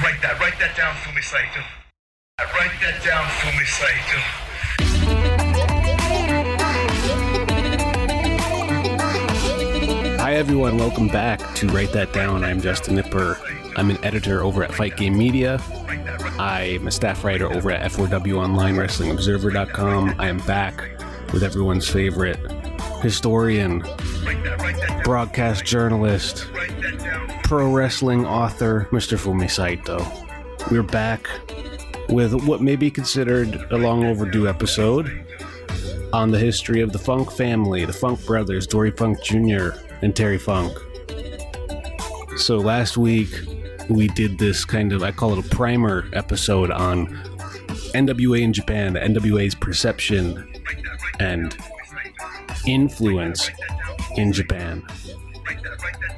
Write that, write that down for me, Saito. Write that down for me, Saito. Hi, everyone. Welcome back to Write That Down. I'm Justin Knipper. I'm an editor over at Fight Game Media. I'm a staff writer over at F4W Online. I am back with everyone's favorite historian, broadcast journalist, pro wrestling author, Mr. Fumi Saito. We're back with what may be considered a long overdue episode on the history of the Funk family, the Funk brothers, Dory Funk Jr. and Terry Funk. So last week we did this kind of I call it a primer episode on NWA in Japan, NWA's perception and influence in Japan.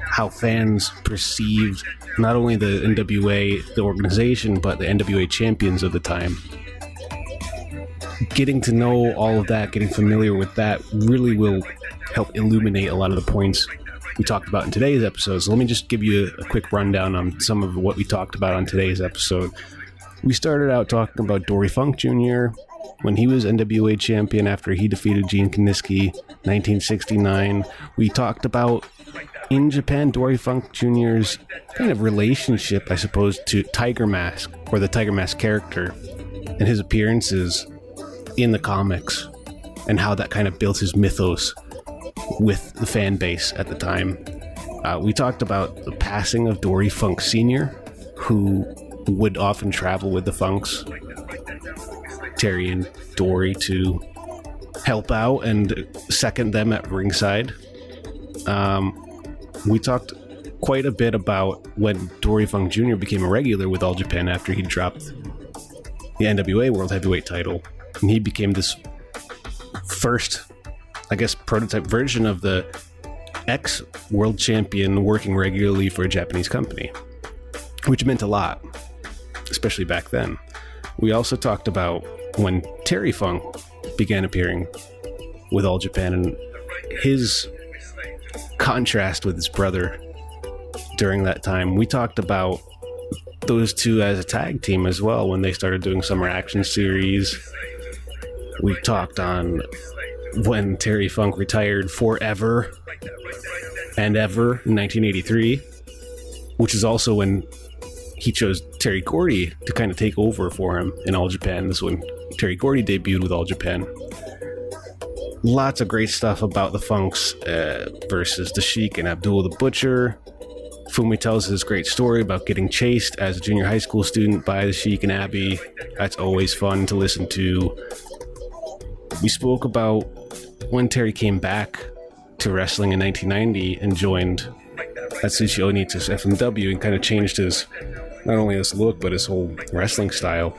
How fans perceived not only the NWA, the organization, but the NWA champions of the time getting to know all of that, getting familiar with that, really will help illuminate a lot of the points we talked about in today's episode. So let me just give you a, quick rundown on some of what we talked about on today's episode. We started out talking about Dory Funk Jr. when he was NWA champion after he defeated Gene Kiniski, 1969. We talked about in Japan, Dory Funk Jr.'s kind of relationship, I suppose, to Tiger Mask or the Tiger Mask character and his appearances in the comics and how that kind of built his mythos with the fan base at the time. Uh, we talked about the passing of Dory Funk Sr., who would often travel with the Funks, Terry and Dory, to help out and second them at ringside. Um, we talked quite a bit about when Dory Funk Jr. became a regular with All Japan after he dropped the NWA World Heavyweight title and he became this first, I guess, prototype version of the ex world champion working regularly for a Japanese company, which meant a lot, especially back then. We also talked about when Terry Funk began appearing with All Japan and his contrast with his brother during that time. We talked about those two as a tag team as well when they started doing summer action series we talked on when Terry Funk retired forever and ever in 1983, which is also when he chose Terry Gordy to kind of take over for him in All Japan. This is when Terry Gordy debuted with All Japan. Lots of great stuff about the Funks uh, versus the Sheik and Abdul the Butcher. Fumi tells his great story about getting chased as a junior high school student by the Sheik and Abby. That's always fun to listen to. We spoke about when Terry came back to wrestling in 1990 and joined Atsushi Onita's FMW and kind of changed his not only his look but his whole wrestling style.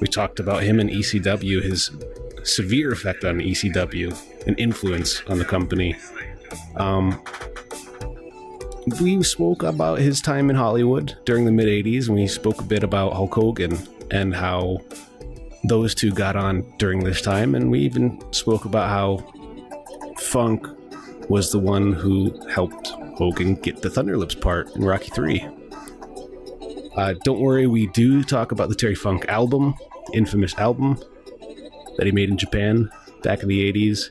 We talked about him and ECW, his severe effect on ECW and influence on the company. Um, we spoke about his time in Hollywood during the mid 80s, and we spoke a bit about Hulk Hogan and how those two got on during this time, and we even spoke about how Funk was the one who helped Hogan get the Thunderlips part in Rocky 3. Uh, don't worry, we do talk about the Terry Funk album, infamous album that he made in Japan back in the 80s.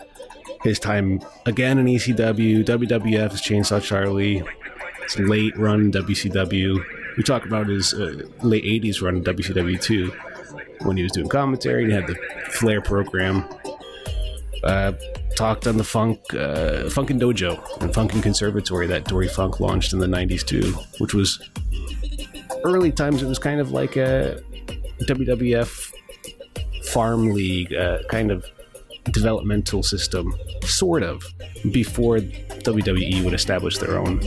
His time again in ECW, WWF, his Chainsaw Charlie, his late run WCW. We talk about his uh, late 80s run in WCW too when he was doing commentary. He had the Flair program. Uh, talked on the Funk uh, Funkin' Dojo and Funkin' Conservatory that Dory Funk launched in the '90s too, which was early times. It was kind of like a WWF farm league uh, kind of developmental system, sort of, before WWE would establish their own.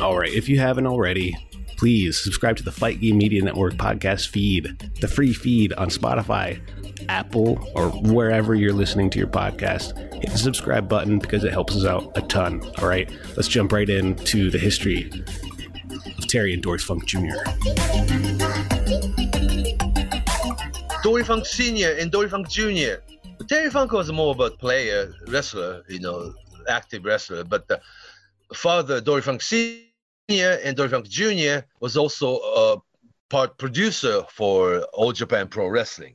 All right, if you haven't already, please subscribe to the Fight Game Media Network podcast feed, the free feed on Spotify, Apple, or wherever you're listening to your podcast. Hit the subscribe button because it helps us out a ton. All right, let's jump right into the history Terry and Dory Funk Jr. Dory Funk Sr. and Dory Funk Jr. Terry Funk was more of a player, wrestler, you know, active wrestler, but the father, Dory Funk Sr., and Dory Funk Jr. was also a part producer for All Japan Pro Wrestling.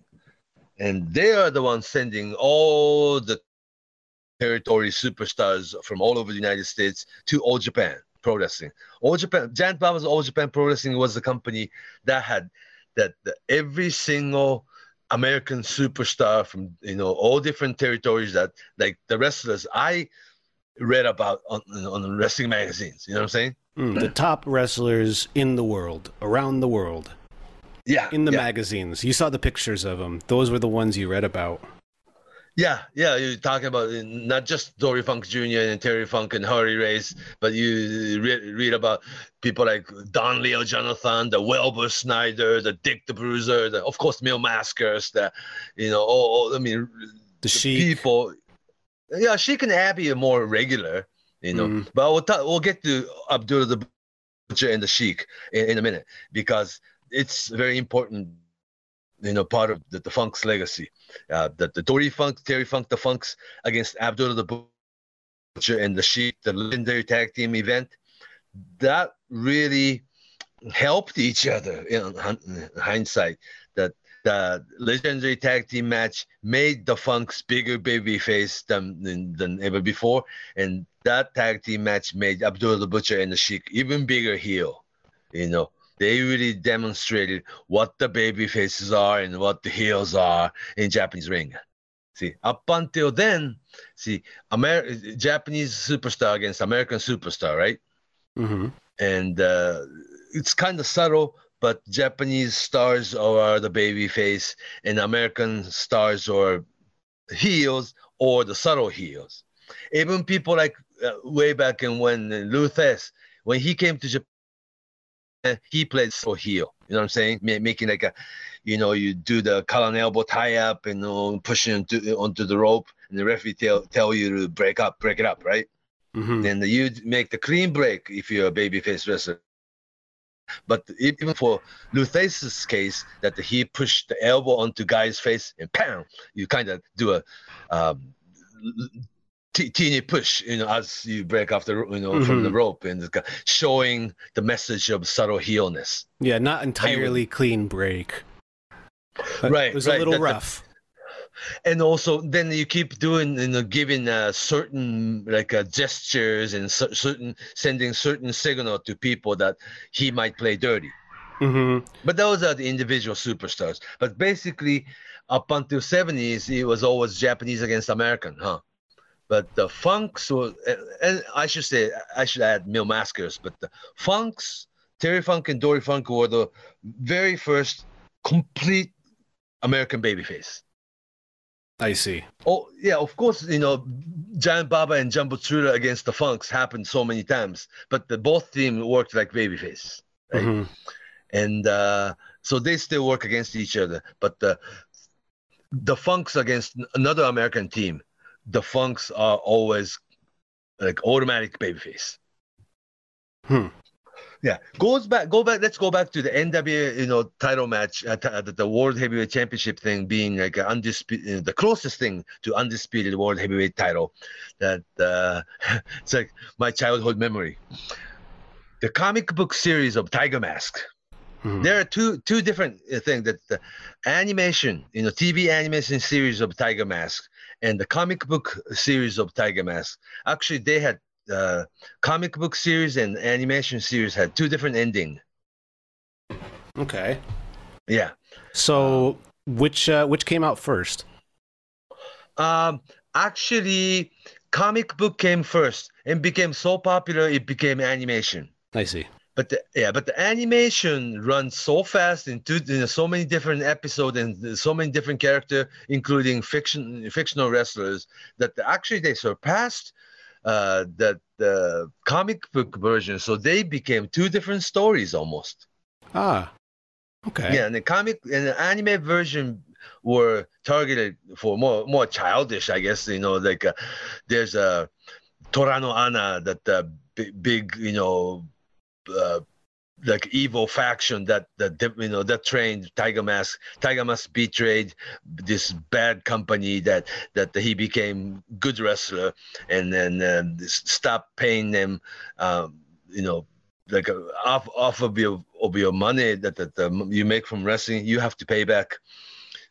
And they are the ones sending all the territory superstars from all over the United States to All Japan Pro Wrestling. All Japan, Giant Baba's All Japan Pro Wrestling was the company that had that the, every single American superstar from you know all different territories that like the wrestlers I read about on on the wrestling magazines. You know what I'm saying? Mm, the top wrestlers in the world, around the world, Yeah. in the yeah. magazines. You saw the pictures of them. Those were the ones you read about. Yeah, yeah, you're talking about uh, not just Dory Funk Jr. and Terry Funk and Harley Race, but you read, read about people like Don Leo Jonathan, the Wilbur Snyder, the Dick the Bruiser, the, of course Mil Mascaras, the you know, all, all I mean, The Sheik. people. Yeah, she can Abby are more regular, you know. Mhm. But we'll ta- we'll get to Abdullah the Butcher and the Sheik in, in a minute because it's very important, you know, part of the, the Funk's legacy. Uh, the, the Dory Funk, Terry Funk, the Funks against Abdullah the Butcher and the Sheik, the legendary tag team event, that really helped each other in hin- hindsight. That the legendary tag team match made the Funks bigger baby face than, than, than ever before. And that tag team match made Abdullah the Butcher and the Sheik even bigger heel. You know, they really demonstrated what the baby faces are and what the heels are in Japanese ring. See, up until then, see, Amer- Japanese superstar against American superstar, right? hmm and uh, it's kind of subtle but japanese stars are the baby face and american stars are heels or the subtle heels even people like uh, way back in when Lou Thesz, when he came to japan he plays for heel you know what i'm saying? Making like a you know you do the collar elbow tie up and you know, pushing onto, onto the rope and the referee tell, tell you to break up break it up right? Hmm then you make the clean break if you're a babyface wrestler. But even for Lou Thesz's case, that he pushed the elbow onto guy's face and pound, you kind of do a um, t- teeny push, you know, as you break off the, you know, from the Mhm. rope, and showing the message of subtle heelness. Yeah, not entirely clean break. But Right, It was right, a little that- that- rough. and also then you keep doing you know giving uh, certain like uh, gestures and cer- certain sending certain signal to people that he might play dirty hmm but those are the individual superstars but basically up until 70s it was always japanese against american huh but the funks were and i should say i should add mil mascaras but the funks terry funk and dory funk were the very first complete american babyface I see. Oh yeah, of course. You know, Giant Baba and Jumbo Tsuruta against the Funks happened so many times, but the both team worked like babyface, right? hmm And uh, so they still work against each other. But the the Funks against another American team, the Funks are always like automatic babyface. Hmm. Yeah, goes back. Go back. Let's go back to the NWA, you know, title match at the, the World Heavyweight Championship thing being like undisputed, the closest thing to undisputed World Heavyweight title. That uh, it's like my childhood memory. The comic book series of Tiger Mask. Mhm. There are two two different uh, things. That the animation, you know, TV animation series of Tiger Mask and the comic book series of Tiger Mask. Actually, they had uh, comic book series and animation series had two different ending. Okay. Yeah. So which uh, which came out first? Um, actually, comic book came first and became so popular it became animation. I see. But the, yeah, but the animation runs so fast in, two, in so many different episodes and so many different characters, including fiction fictional wrestlers, that actually they surpassed uh, the the comic book version. So they became two different stories almost. Ah. Okay. Yeah, and the comic and the anime version were targeted for more more childish, I guess. You know, like uh, there's a Torano Ana that big, big you know, uh, like evil faction that that you know that trained Tiger Mask. Tiger Mask betrayed this bad company that that he became good wrestler and then uh, stopped paying them, um, you know, like uh, off off of your of your money that, that um, you make from wrestling, you have to pay back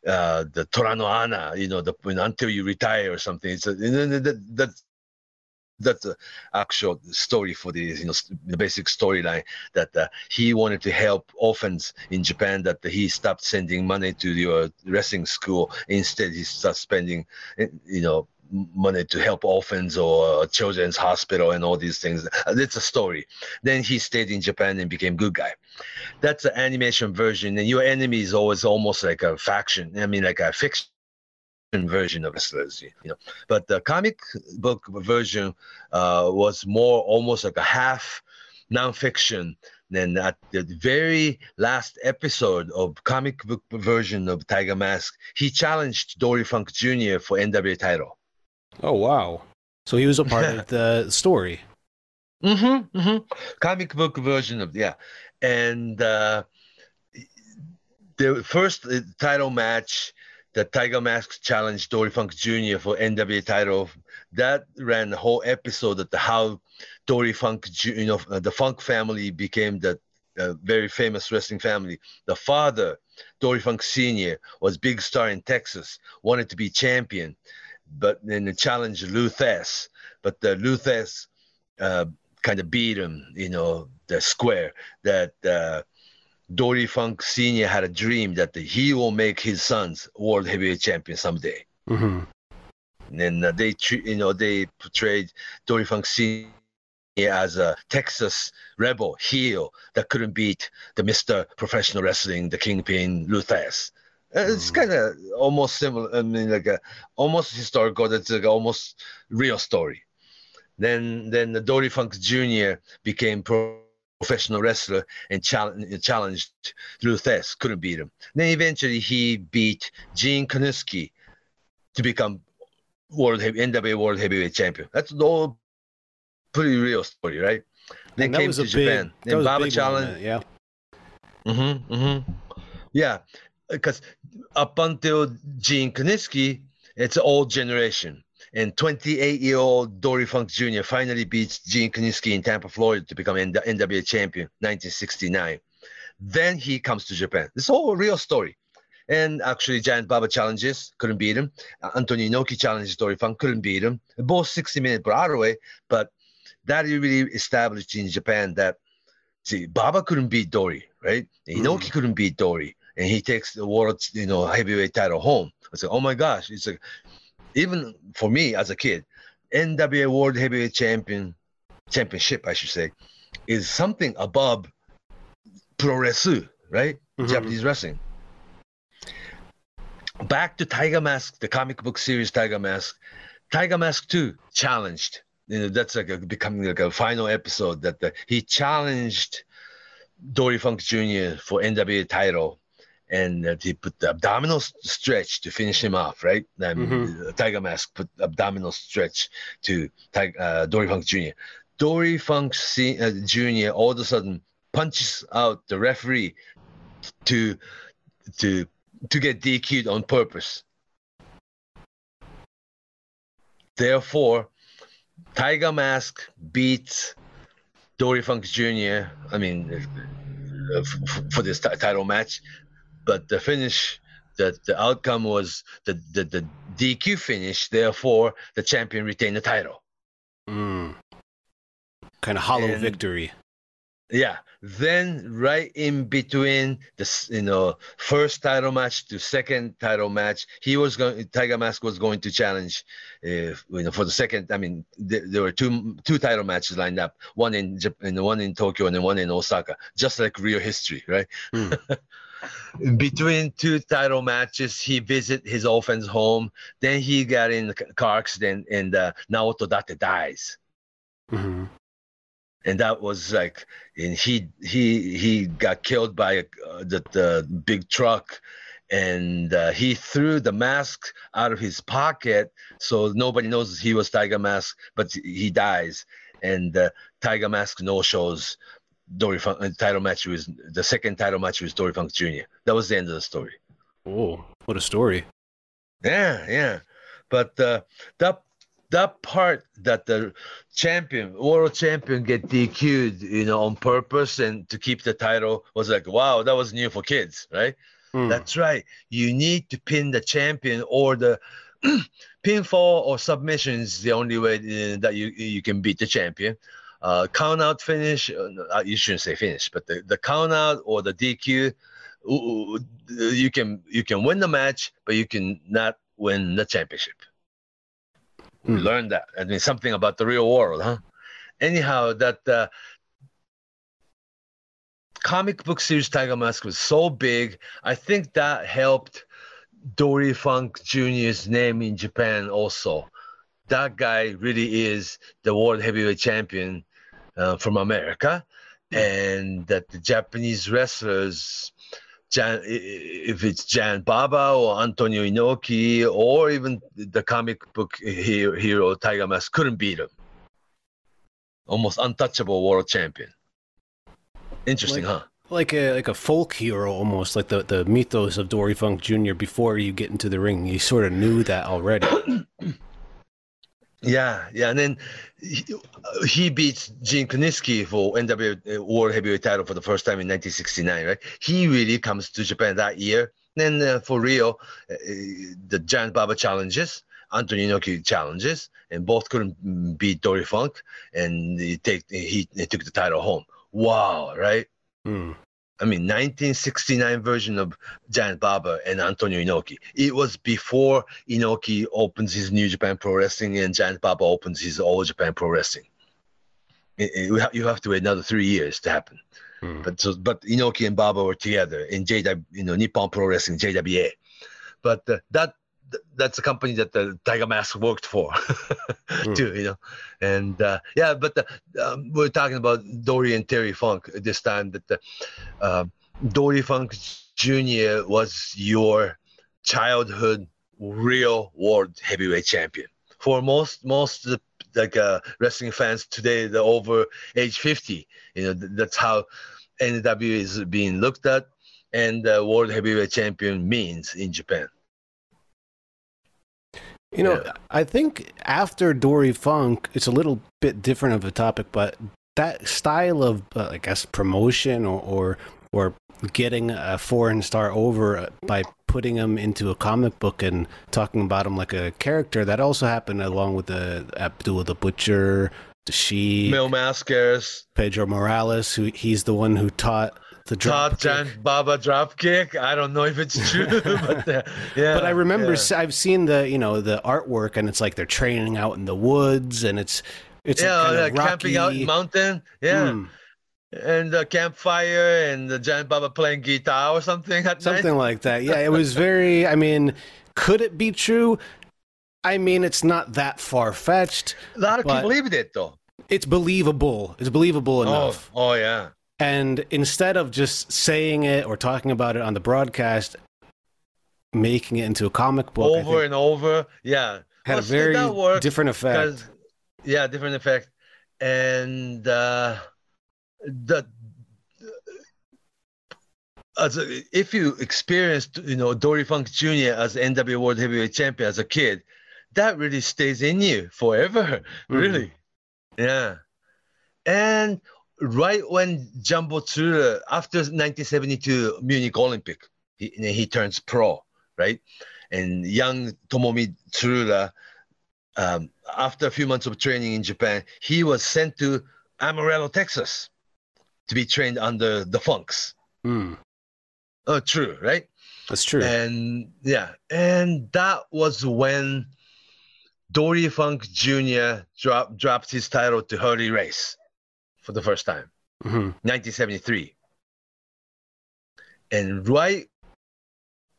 uh, the Torano Ana, you know, the until you retire or something. It's a, that, that that's the actual story for the you know the basic storyline that uh, he wanted to help orphans in Japan that he stopped sending money to your wrestling school instead he starts spending eh, you know money to help orphans or children's hospital and all these things. That's a story. Then he stayed in Japan and became good guy. That's the animation version, and your enemy is always almost like a faction. I mean, like a fiction version of wrestlers, you know. But the comic book version uh, was more almost like a half nonfiction. Then at the very last episode of comic book version of Tiger Mask, he challenged Dory Funk Jr. for NWA title. Oh wow! So he was a part of the story. Mm-hmm, mm-hmm. Comic book version of yeah, and uh, the first title match, the Tiger Mask challenged Dory Funk Jr. for NWA title. That ran the whole episode of how Dory Funk, you know, uh, the Funk family became the uh, very famous wrestling family. The father, Dory Funk Sr., was big star in Texas, wanted to be champion but then the challenge Lou Thesz, but the Lou Thesz uh, kind of beat him, you know, the square that uh, Dory Funk Sr. had a dream that he will make his sons world heavyweight champion someday. Mm-hmm. And then uh, they, you know, they portrayed Dory Funk Sr. as a Texas rebel heel that couldn't beat the Mr. Professional Wrestling, the Kingpin Lou Thesz. It's mm. kind of almost similar. I mean, like a almost historical. That's like almost real story. Then, then the Dory Funk Jr. became pro- professional wrestler and challenge, challenged Lou Thesz. Couldn't beat him. Then eventually he beat Gene Kiniski to become world NWA World Heavyweight Champion. That's all pretty real story, right? Then came to Japan. Big, then Baba challenged. Yeah. Mm-hmm. Mm-hmm. Yeah because up until Gene Kiniski, it's an old generation. And 28 year old Dory Funk Jr. finally beats Gene Kiniski in Tampa, Florida to become NWA champion 1969. Then he comes to Japan. This whole real story. And actually, Giant Baba challenges, couldn't beat him. Antonio Inoki challenges Dory Funk, couldn't beat him. Both 60 minute Broadway, but that really established in Japan that, see, Baba couldn't beat Dory, right? Inoki mm. couldn't beat Dory and he takes the world, you know, heavyweight title home. I said, oh my gosh, it's like, even for me as a kid, NWA World Heavyweight Champion, championship, I should say, is something above pro wrestling, right? Mm-hmm. Japanese wrestling. Back to Tiger Mask, the comic book series Tiger Mask. Tiger Mask 2 challenged. You know, that's like a, becoming like a final episode that the, he challenged Dory Funk Jr. for NWA title and uh, he put the abdominal stretch to finish him off, right? Um, mm-hmm. Tiger Mask put abdominal stretch to uh, Dory Funk Jr. Dory Funk uh, Jr. all of a sudden punches out the referee to to to get DQ'd on purpose. Therefore, Tiger Mask beats Dory Funk Jr. I mean, uh, f- for this t- title match but the finish that the outcome was the, the, the DQ finish. Therefore, the champion retained the title. Mm. Kind of hollow and, victory. Yeah. Then right in between the you know first title match to second title match, he was going. Tiger Mask was going to challenge, uh, you know, for the second. I mean, th- there were two two title matches lined up. One in Japan, one in Tokyo, and one in Osaka. Just like real history, right? Mm. between two title matches, he visit his orphan's home. Then he got in a car accident, and uh, Naoto Date dies. Mm-hmm. And that was like, and he he he got killed by uh, the the big truck, and uh, he threw the mask out of his pocket, so nobody knows he was Tiger Mask, but he dies, and uh, Tiger Mask no shows Dory Funk uh, title match was the second title match was Dory Funk Jr. That was the end of the story. Oh, what a story! Yeah, yeah. But uh, that that part that the champion, world champion, get DQ'd, you know, on purpose and to keep the title was like, wow, that was new for kids, right? Hmm. That's right. You need to pin the champion or the pinfall or submission is the only way uh, that you you can beat the champion. Uh, count out finish, uh, uh, you shouldn't say finish, but the, the count out or the DQ, uh, you can you can win the match, but you can not win the championship. We Hmm. learned that. I mean, something about the real world, huh? Anyhow, that uh, comic book series Tiger Mask was so big. I think that helped Dory Funk Jr.'s name in Japan also. That guy really is the world heavyweight champion uh, from America, and that the Japanese wrestlers, Jan, if it's Giant Baba or Antonio Inoki or even the comic book hero, hero Tiger Mask, couldn't beat him. Almost untouchable world champion. Interesting, Like- huh? like a like a folk hero almost like the the mythos of Dory Funk Jr. before you get into the ring you sort of knew that already Yeah, yeah, and then he, he beats Gene Kiniski for NW World Heavyweight Title for the first time in 1969, right? He really comes to Japan that year. Then uh, for real, uh, the Giant Baba challenges, Antonio Inoki challenges, and both couldn't mm, beat Dory Funk, and he take he, he took the title home. Wow, right? Hmm. I mean, 1969 version of Giant Baba and Antonio Inoki. It was before Inoki opens his New Japan Pro Wrestling and Giant Baba opens his All Japan Pro Wrestling. It- it- you have to wait another three years to happen. Hmm. But so, but Inoki and Baba were together in JW, you know, Nippon Pro Wrestling JWA. But uh, that that's a company that the Tiger Mask worked for, too, you know. And uh, yeah, but the, um, we're talking about Dory and Terry Funk this time. That the uh, Dory Funk Jr. was your childhood real world heavyweight champion. For most most the, like uh, wrestling fans today, they're over age 50. You know, th- that's how NW is being looked at, and uh, world heavyweight champion means in Japan. You know, Yeah. I think after Dory Funk, it's a little bit different of a topic, but that style of, uh, I guess, promotion or, or or getting a foreign star over by putting him into a comic book and talking about him like a character, that also happened along with the Abdul the Butcher, the She, Mil Mascaras, Pedro Morales, who he's the one who taught the drop Todd kick. Giant Baba drop kick. I don't know if it's true, but uh, yeah. But I remember yeah. I've seen the you know the artwork and it's like they're training out in the woods and it's it's yeah, kind yeah, of camping out in mountain. Yeah, Hmm, and the campfire and the giant Baba playing guitar or something at something night. like that. Yeah, it was very. I mean, could it be true? I mean, it's not that far fetched. A lot of people believed it though. It's believable. It's believable Oh, enough. oh yeah. And instead of just saying it or talking about it on the broadcast, making it into a comic book, over think and over. Yeah, had Well, a very worked different effect. yeah, different effect, and uh, the as a, if you experienced you know Dory Funk Jr. as NW World Heavyweight Champion as a kid, that really stays in you forever. Mhm. Really, yeah. And right when Jumbo Tsuruta, after 1972 Munich Olympic, he, he turns pro, right? And young Tomomi Tsuruta, um, after a few months of training in Japan, he was sent to Amarillo, Texas, to be trained under the Funks. Hmm, Oh, true, right? that's true. And yeah, and that was when Dory Funk Jr. Drop, dropped his title to Harley Race for the first time, Mhm. 1973. And right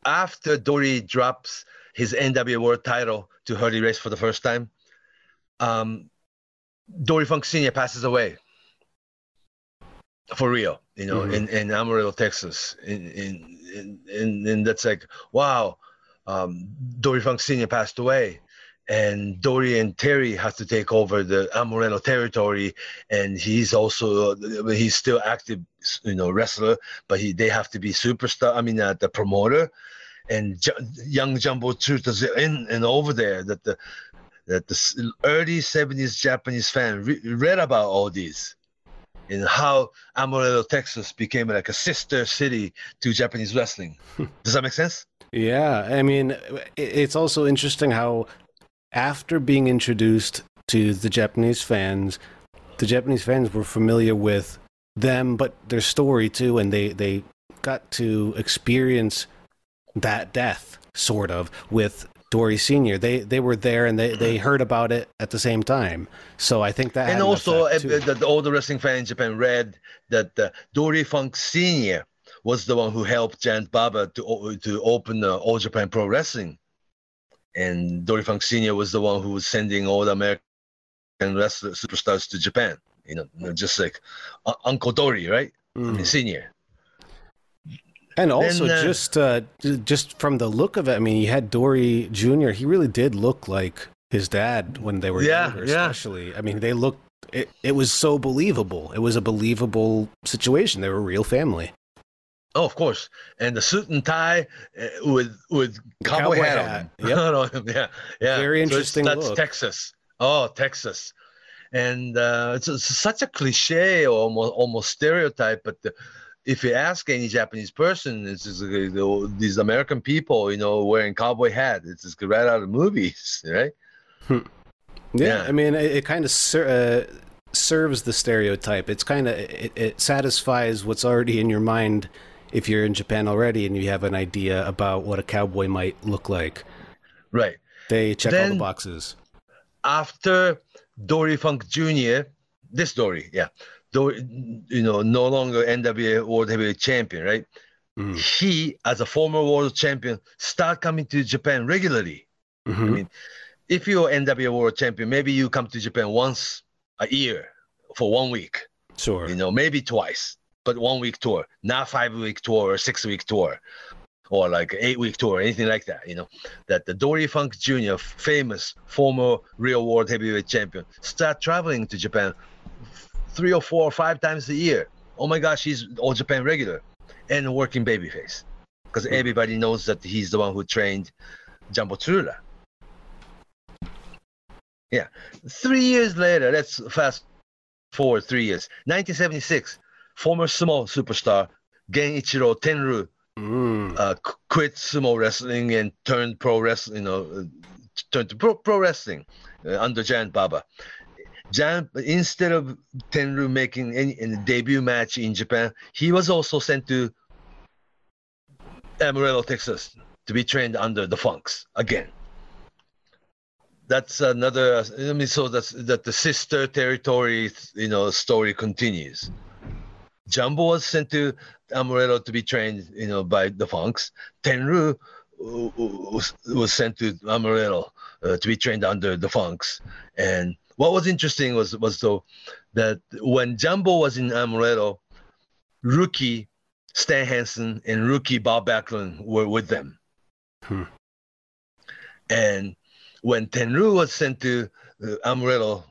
after Dory drops his NW World title to Harley Race for the first time, um, Dory Funk Sr. passes away for real, you know, Mhm. in, in Amarillo, Texas. In, in, in, in, and that's like, wow, um, Dory Funk Sr. passed away. And Dory and Terry has to take over the Amarillo territory, and he's also he's still active, you know, wrestler. But he they have to be superstar. I mean, uh, the promoter, and young Jumbo Truth is in and over there. That the that the early 70s Japanese fan re- read about all these and how Amarillo, Texas became like a sister city to Japanese wrestling. Does that make sense? Yeah, I mean, it's also interesting how after being introduced to the Japanese fans, the Japanese fans were familiar with them, but their story too, and they they got to experience that death sort of with Dory Senior. They they were there and they they heard about it at the same time. So I think that and also, uh, too. the, the wrestling fan in Japan read that uh, Dory Funk Sr. was the one who helped Giant Baba to, to open uh, All Japan Pro Wrestling. And Dory Funk Sr. was the one who was sending all the American wrestler superstars to Japan. You know, just like uh, Uncle Dory, right? Mm. Senior. And also, Then, uh, just uh, just from the look of it, I mean, you had Dory Jr. He really did look like his dad when they were Yeah, younger, yeah. especially. I mean, they looked. It, it was so believable. It was a believable situation. They were a real family. Oh, of course. And the suit and tie uh, with with cowboy, cowboy hat, on yep. on him. yeah, yeah. Very So interesting that's look. Texas. Oh, Texas. And uh, it's, it's such a cliche or almost, almost stereotype. But the, if you ask any Japanese person, it's just, the- these American people, you know, wearing cowboy hat. It's just right out of movies, right? Yeah, Yeah. I mean, it, it kind of ser- uh, serves the stereotype. It's kind of it, it satisfies what's already in your mind if you're in Japan already and you have an idea about what a cowboy might look like. Right. They check all the boxes. after Dory Funk Jr., this Dory, yeah, Dory, you know, no longer NWA World Heavyweight Champion, right? Mhm. He, as a former world champion, start coming to Japan regularly. Mhm. mean, If you're NWA World Champion, maybe you come to Japan once a year for one week, sure. you know, maybe twice, but one week tour, not five week tour or six week tour or like eight week tour, anything like that, you know. That the Dory Funk Jr., famous former real world heavyweight champion, start traveling to Japan three or four or five times a year. Oh my gosh, he's all Japan regular and working babyface because hmm. everybody knows that he's the one who trained Jumbo Tsuruta. Yeah. Three years later, let's fast forward three years. 1976, former sumo superstar Genichiro Tenryu Mm. uh, qu- quit sumo wrestling and turned pro wrestling, you know, uh, turned to pro, pro wrestling uh, under Giant Baba. Giant, instead of Tenryu making any, any debut match in Japan, he was also sent to Amarillo, Texas, to be trained under the Funks again. That's another. I mean, so that's that the sister territory, you know, story continues. Jumbo was sent to Amarillo to be trained, you know, by the Funks. Tenryu uh, was, was sent to Amarillo uh, to be trained under the Funks. And what was interesting was was though that when Jumbo was in Amarillo, rookie Stan Hansen and rookie Bob Backlund were with them. Hmm. And when Tenryu was sent to uh, Amarillo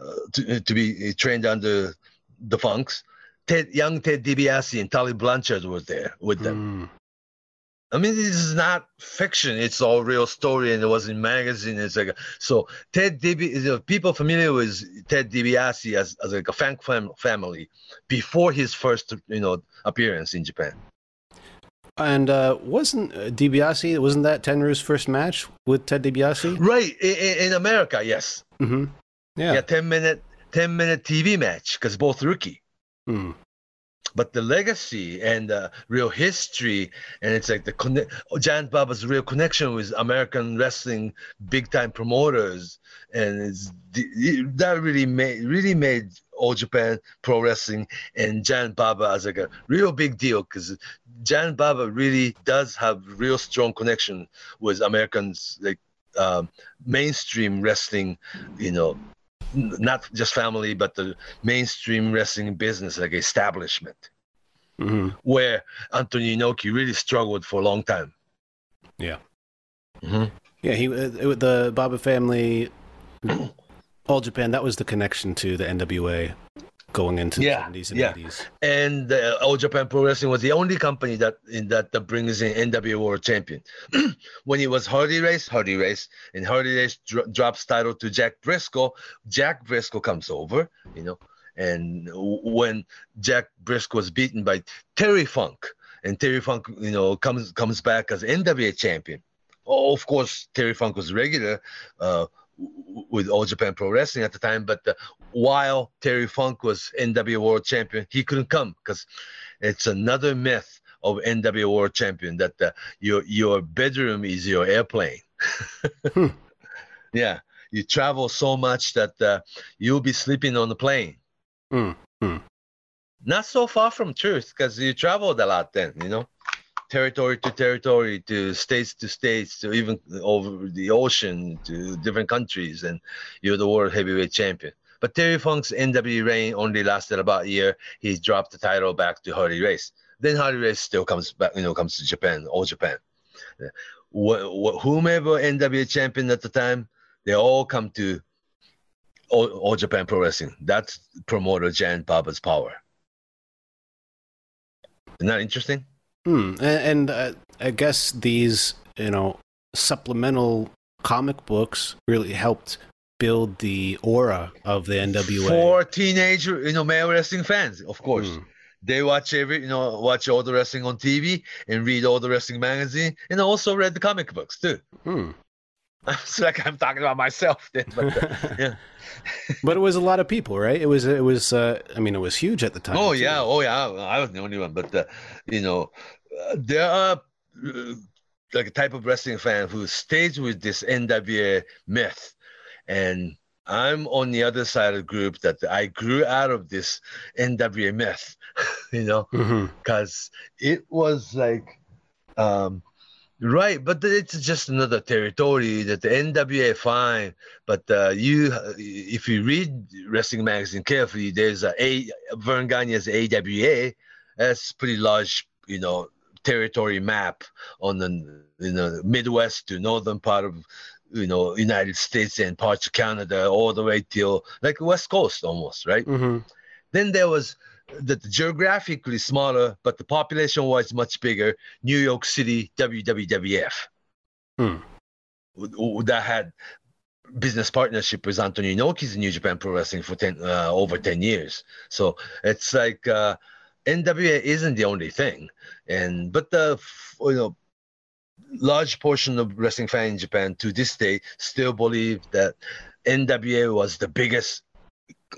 uh, to, to be trained under the Funks, Ted, young Ted DiBiase and Tully Blanchard were there with them. Mm. I mean, this is not fiction; it's all real story, and it was in magazine. It's like so. Ted DiBi, you know, people familiar with Ted DiBiase as, as like a fan fam- family before his first, you know, appearance in Japan. And uh, wasn't uh, DiBiase? Wasn't that Tenryu's first match with Ted DiBiase? Right in, in in America, yes. Mm-hmm. Yeah, Yeah. ten minute, ten minute TV match because both rookie. Mm. but the legacy and the real history and it's like the conne- giant baba's real connection with american wrestling big time promoters and it's that really made really made all japan pro wrestling and giant baba as like a real big deal because giant baba really does have real strong connection with americans like um, mainstream wrestling you know not just family but the mainstream wrestling business like establishment hmm where Antonio Inoki really struggled for a long time. Yeah. Mhm. Yeah, he uh, the Baba family, All Japan. That was the connection to the NWA. Going into Yeah, the 70s and yeah. 80s. and uh, All Japan Pro Wrestling was the only company that in that, that brings in NWA World Champion. when it was Harley Race, Harley Race, and Harley Race dro- drops title to Jack Briscoe. Jack Briscoe comes over, you know, and w- when Jack Briscoe was beaten by Terry Funk, and Terry Funk, you know, comes comes back as NWA champion. Oh, of course, Terry Funk was regular. Uh, with All Japan Pro Wrestling at the time, but uh, while Terry Funk was NWA World Champion, he couldn't come because it's another myth of NWA World Champion that uh, your your bedroom is your airplane. Hmm. Yeah, you travel so much that uh, you'll be sleeping on the plane. Hmm, hmm. Not so far from truth because you traveled a lot then, you know. Territory to territory, to states to states, to even over the ocean, to different countries, and you're the world heavyweight champion. But Terry Funk's NW reign only lasted about a year. He dropped the title back to Harley Race. Then Harley Race still comes back, you know, comes to Japan, all Japan. Wh- whomever NWA champion at the time, they all come to all, all Japan Pro Wrestling. That's promoter Giant Baba's power. Isn't that interesting? Hmm. And, and uh, I guess these, you know, supplemental comic books really helped build the aura of the NWA. For teenage, you know, male wrestling fans, of course. Hmm. They watch every, you know, watch all the wrestling on TV and read all the wrestling magazine, and also read the comic books too. Hmm. it's like I'm talking about myself then, but uh, yeah. but it was a lot of people, right? It was, it was. Uh, I mean, it was huge at the time. Oh too. yeah, oh yeah. I was the only one, but uh, you know, uh, there are uh, like a type of wrestling fan who stays with this NWA myth, and I'm on the other side of the group that I grew out of this NWA myth, you know, Mhm. because it was like, um, right, but it's just another territory that the NWA fine, but uh, you, if you read wrestling magazine carefully, there's a, a Verne Gagne's AWA, that's pretty large, you know, territory map on the you know Midwest to northern part of you know United States and parts of Canada all the way till like West Coast almost, right? Mhm. Then there was the geographically smaller, but the population was much bigger. New York City WWWF, Hmm. that had business partnership with Antonio Inoki's New Japan Pro Wrestling for 10, uh, over 10 years. So it's like uh, NWA isn't the only thing, and but the you know large portion of wrestling fans in Japan to this day still believe that NWA was the biggest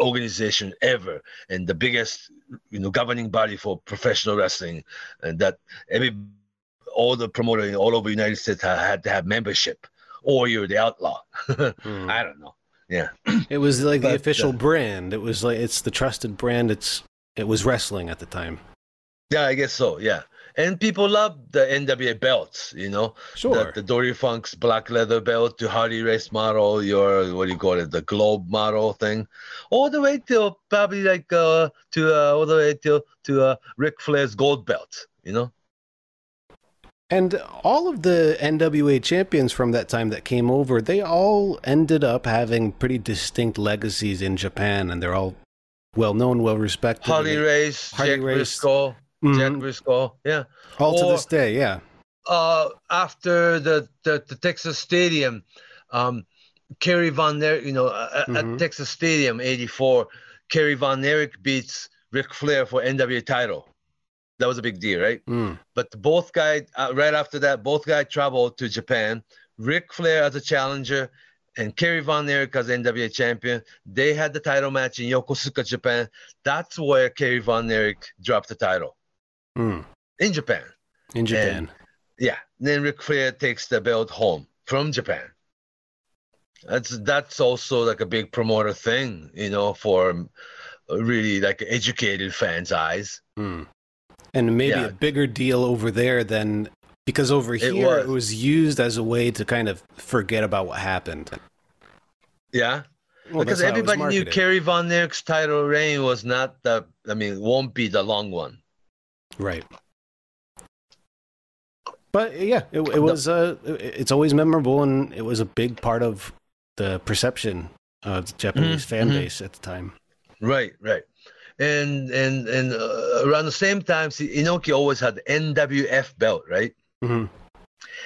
organization ever and the biggest you know governing body for professional wrestling and that every all the promoters all over the united states ha- had to have membership or you're the outlaw Hmm. i don't know yeah It was like the official uh, brand. It was like it's the trusted brand. It's it was wrestling at the time. yeah i guess so yeah and people love the nwa belts you know Sure. the, the dory funk's black leather belt to harley race model your what do you call it the globe model thing all the way till probably like uh to uh all the way till to uh Ric flair's gold belt you know And all of the NWA champions from that time that came over, they all ended up having pretty distinct legacies in Japan, and they're all well known, well respected. Harley Race, Harley Jack Race. Briscoe, Mhm. Jack Briscoe, yeah. all to this day, yeah. Uh, after the, the the Texas Stadium, um, Kerry Von Erich, you know, uh, Mhm. at Texas Stadium '84, Kerry Von Erich beats Ric Flair for NWA title. That was a big deal, right? Mm. But both guys, uh, right after that, both guys traveled to Japan. Ric Flair as a challenger and Kerry Von Erich as NWA champion. They had the title match in Yokosuka, Japan. That's where Kerry Von Erich dropped the title Mm. in Japan. In Japan. Yeah. Then Ric Flair takes the belt home from Japan. That's that's also like a big promoter thing, you know, for um, really like educated fans' eyes. Mm. And maybe Yeah. a bigger deal over there than because over here it was. was used as a way to kind of forget about what happened. Yeah. Well, because that's how it was everybody knew. Kerry Von Erich's title reign was not the, I mean, won't be the long one. Right. But yeah, it, it was. Uh, it's always memorable, and it was a big part of the perception of the Japanese Mhm, fan mhm. base at the time. Right, right. and and and uh, around the same time, see, Inoki always had the NWF belt, right? Mhm.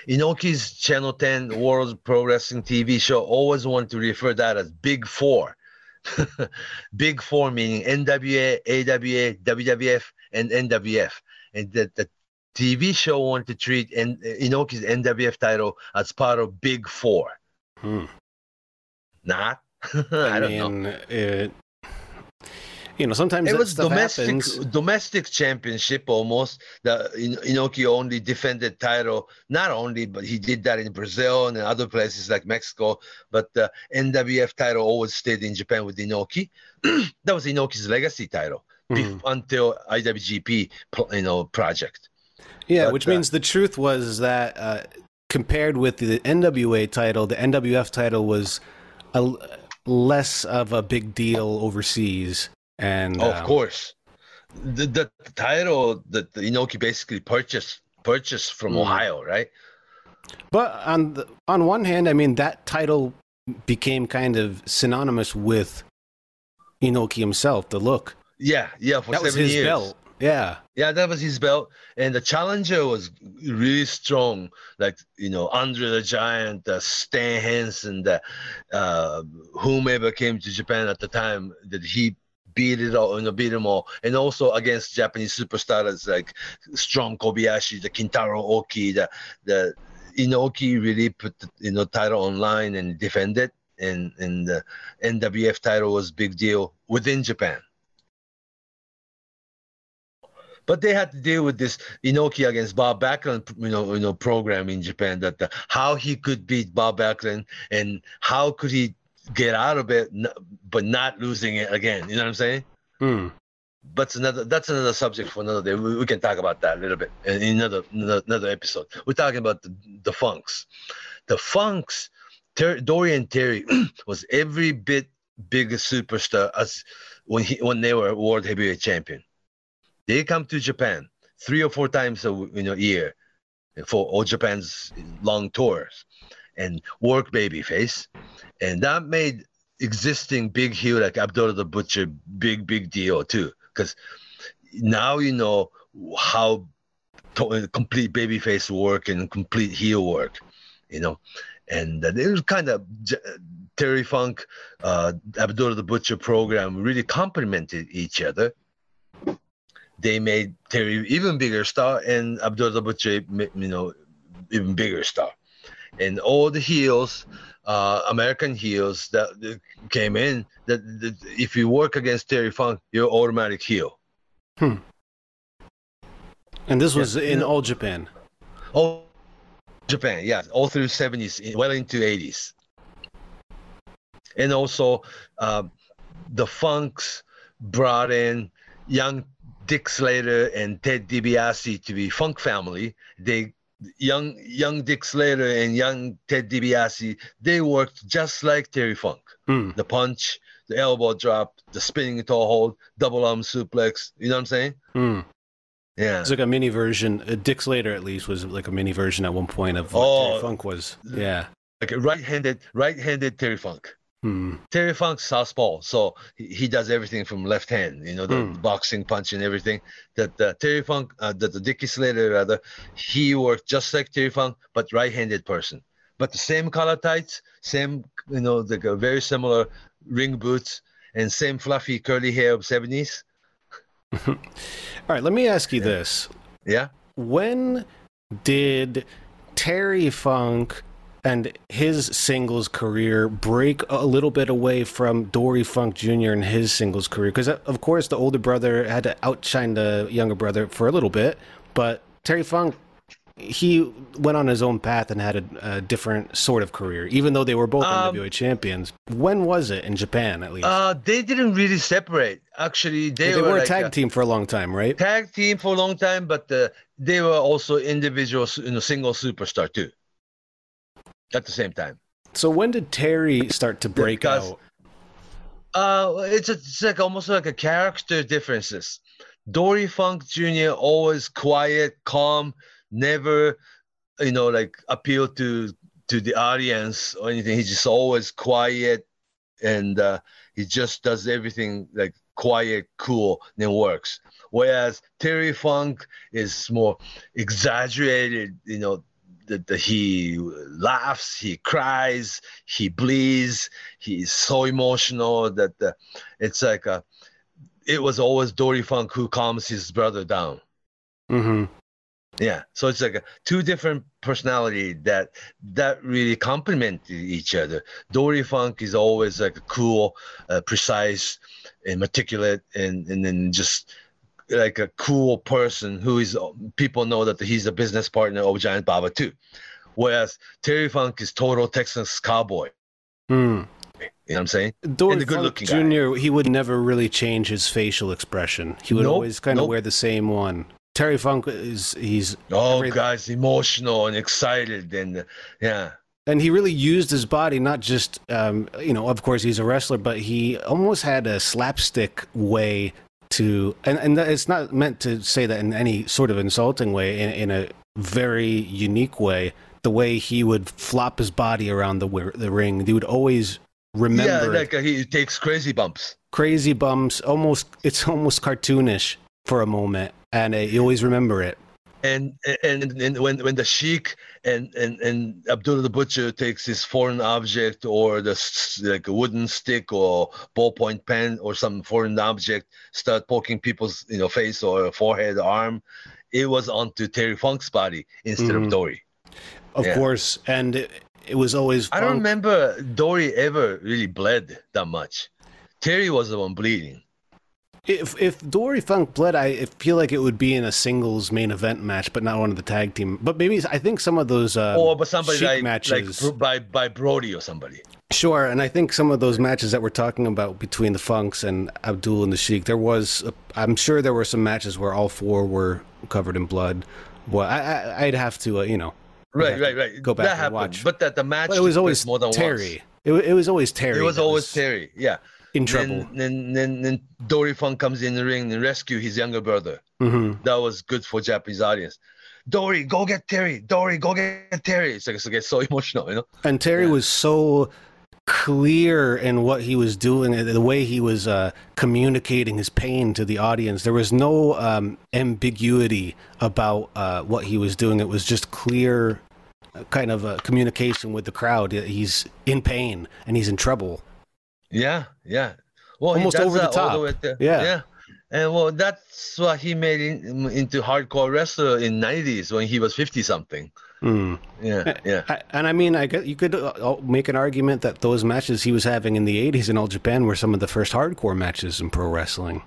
Inoki's Channel 10 World Pro Wrestling TV show always wanted to refer that as Big Four. Big Four meaning NWA, AWA, WWF, and NWF. And the, the TV show wanted to treat N- Inoki's NWF title as part of Big Four. Hmm. Not? I, don't know. mean, It, you know, sometimes It was domestic happens. domestic championship almost. The In- Inoki only defended title, not only, but he did that in Brazil and in other places like Mexico. But the NWF title always stayed in Japan with Inoki. that was Inoki's legacy title Mhm. until IWGP, you know, project. Yeah, But, which uh, means the truth was that uh, compared with the NWA title, the NWF title was a less of a big deal overseas. And Oh, um, of course, the, the title that Inoki basically purchased purchased from Mm. Ohio, right? But on the, on one hand, I mean that title became kind of synonymous with Inoki himself. The look Yeah, yeah, for that was seven his years. belt. Yeah. Yeah, that was his belt, and the challenger was really strong. Like you know, Andre the Giant, uh, Stan Hansen, the, uh, whomever came to Japan at the time, that he beat it all, you know, beat them all, and also against Japanese superstars like strong Kobayashi, the Kintaro Oki, the the Inoki really put the you know title online and defended, and and the NWF title was big deal within Japan. But they had to deal with this Inoki against Bob Backlund, you know, you know, program in Japan. That the, how he could beat Bob Backlund and how could he get out of it, but not losing it again. You know what I'm saying? Hmm. But another that's another subject for another day. We, we can talk about that a little bit in another another, another episode. We're talking about the, the Funks. The Funks, Ter- Dory and Terry was every bit bigger superstar as when he when they were world heavyweight champion. They come to Japan three or four times a you know year for all Japan's long tours and work babyface, and that made existing big heel like Abdullah the Butcher big big deal too. Because now you know how to- complete babyface work and complete heel work, you know, and uh, it was kind of J- Terry Funk, uh, Abdullah the Butcher program really complemented each other. They made Terry even bigger star and Abdullah Butcher, you know, even bigger star, and all the heels. Uh, American heels that, that came in that, that if you work against Terry Funk, you're automatic heel. Hmm. And this was Yeah. in all Japan. Oh, Japan, yeah, all through 70s, well into 80s. And also, um, the Funks brought in young Dick Slater and Ted DiBiase to be Funk family. They young young Dick Slater and young Ted DiBiase, they worked just like Terry Funk. Hmm. The punch, the elbow drop, the spinning toe hold, double arm suplex. You know what I'm saying? Hmm. Yeah. It's like a mini version. Uh, Dick Slater, at least, was like a mini version at one point of what Oh. Terry Funk was. Yeah. Like a right-handed, right-handed Terry Funk. Hmm. Terry Funk's southpaw, so he, he does everything from left hand. You know, the Hmm. boxing punch and everything. That uh, Terry Funk, uh, that the Dickie Slater rather, he worked just like Terry Funk, but right-handed person. But the same color tights, same you know, like a very similar ring boots, and same fluffy curly hair of seventies. All right, let me ask you this. Yeah. When did Terry Funk and his singles career break a little bit away from Dory Funk Jr. and his singles career? Because, of course, the older brother had to outshine the younger brother for a little bit, but Terry Funk. He went on his own path and had a, a different sort of career, even though they were both Um, NWA champions. When was it in Japan, at least? Uh, they didn't really separate. Actually, they, they were, were a tag a- team for a long time, right? tag team for a long time, but uh, they were also individual, you know, single superstar too. At the same time, So when did Terry start to break Because- out? uh, it's, a, it's like almost like a character differences. Dory Funk Jr. always quiet, calm, never, you know, like appeal to to the audience or anything. He's just always quiet, and uh, he just does everything like quiet, cool, and works. Whereas Terry Funk is more exaggerated, you know, that he laughs, he cries, he bleeds, he's so emotional that the, it's like a, it was always Dory Funk who calms his brother down. Mm-hmm. Yeah, so it's like a, two different personality that that really complement each other. Dory Funk is always like a cool, uh, precise, and meticulous, and and then just like a cool person who is people know that he's a business partner of Giant Baba too. Whereas Terry Funk is total Texas cowboy. Mm. You know what I'm saying? Dory Funk Jr. Guy. He would never really change his facial expression. He would nope, always kind of nope. wear the same one. Terry Funk is he's oh every, guys emotional and excited and yeah and he really used his body not just um, you know of course he's a wrestler but he almost had a slapstick way to and and it's not meant to say that in any sort of insulting way in, in a very unique way the way he would flop his body around the the ring he would always remember yeah like uh, he takes crazy bumps crazy bumps almost it's almost cartoonish for a moment and uh, you always remember it. And, and and when when the sheik and and and Abdullah the butcher takes this foreign object or the like a wooden stick or ballpoint pen or some foreign object start poking people's you know face or forehead arm, it was onto Terry Funk's body instead mm-hmm. of Dory. Of yeah. course, and it, it was always. I don't remember Dory ever really bled that much. Terry was the one bleeding. If if Dory Funk bled, I feel like it would be in a singles main event match, but not one of the tag team. But maybe I think some of those uh, or but somebody like, matches like by by Brody or somebody. Sure, and I think some of those matches that we're talking about between the Funks and Abdul and the Sheik, there was, I'm sure there were some matches where all four were covered in blood. Well, I, would have to, uh, you know, right, right, right, go back that and happened. watch. But that the match, it was always more than Terry. It, it, was always Terry. It was always was... Terry. Yeah in trouble. Then, then, then, Dory Funk comes in the ring and rescue his younger brother. Mm-hmm. That was good for Japanese audience. Dory, go get Terry. Dory, go get Terry. It's like, it gets so emotional, you know. And Terry yeah. was so clear in what he was doing, the way he was uh, communicating his pain to the audience. There was no um, ambiguity about uh, what he was doing. It was just clear, uh, kind of a communication with the crowd. He's in pain and he's in trouble yeah, yeah. Well, almost over the top. The yeah, yeah. And well, that's what he made in, into hardcore wrestler in '90s when he was fifty something. Mm. Yeah, yeah. I, and I mean, I guess you could uh, make an argument that those matches he was having in the '80s in All Japan were some of the first hardcore matches in pro wrestling.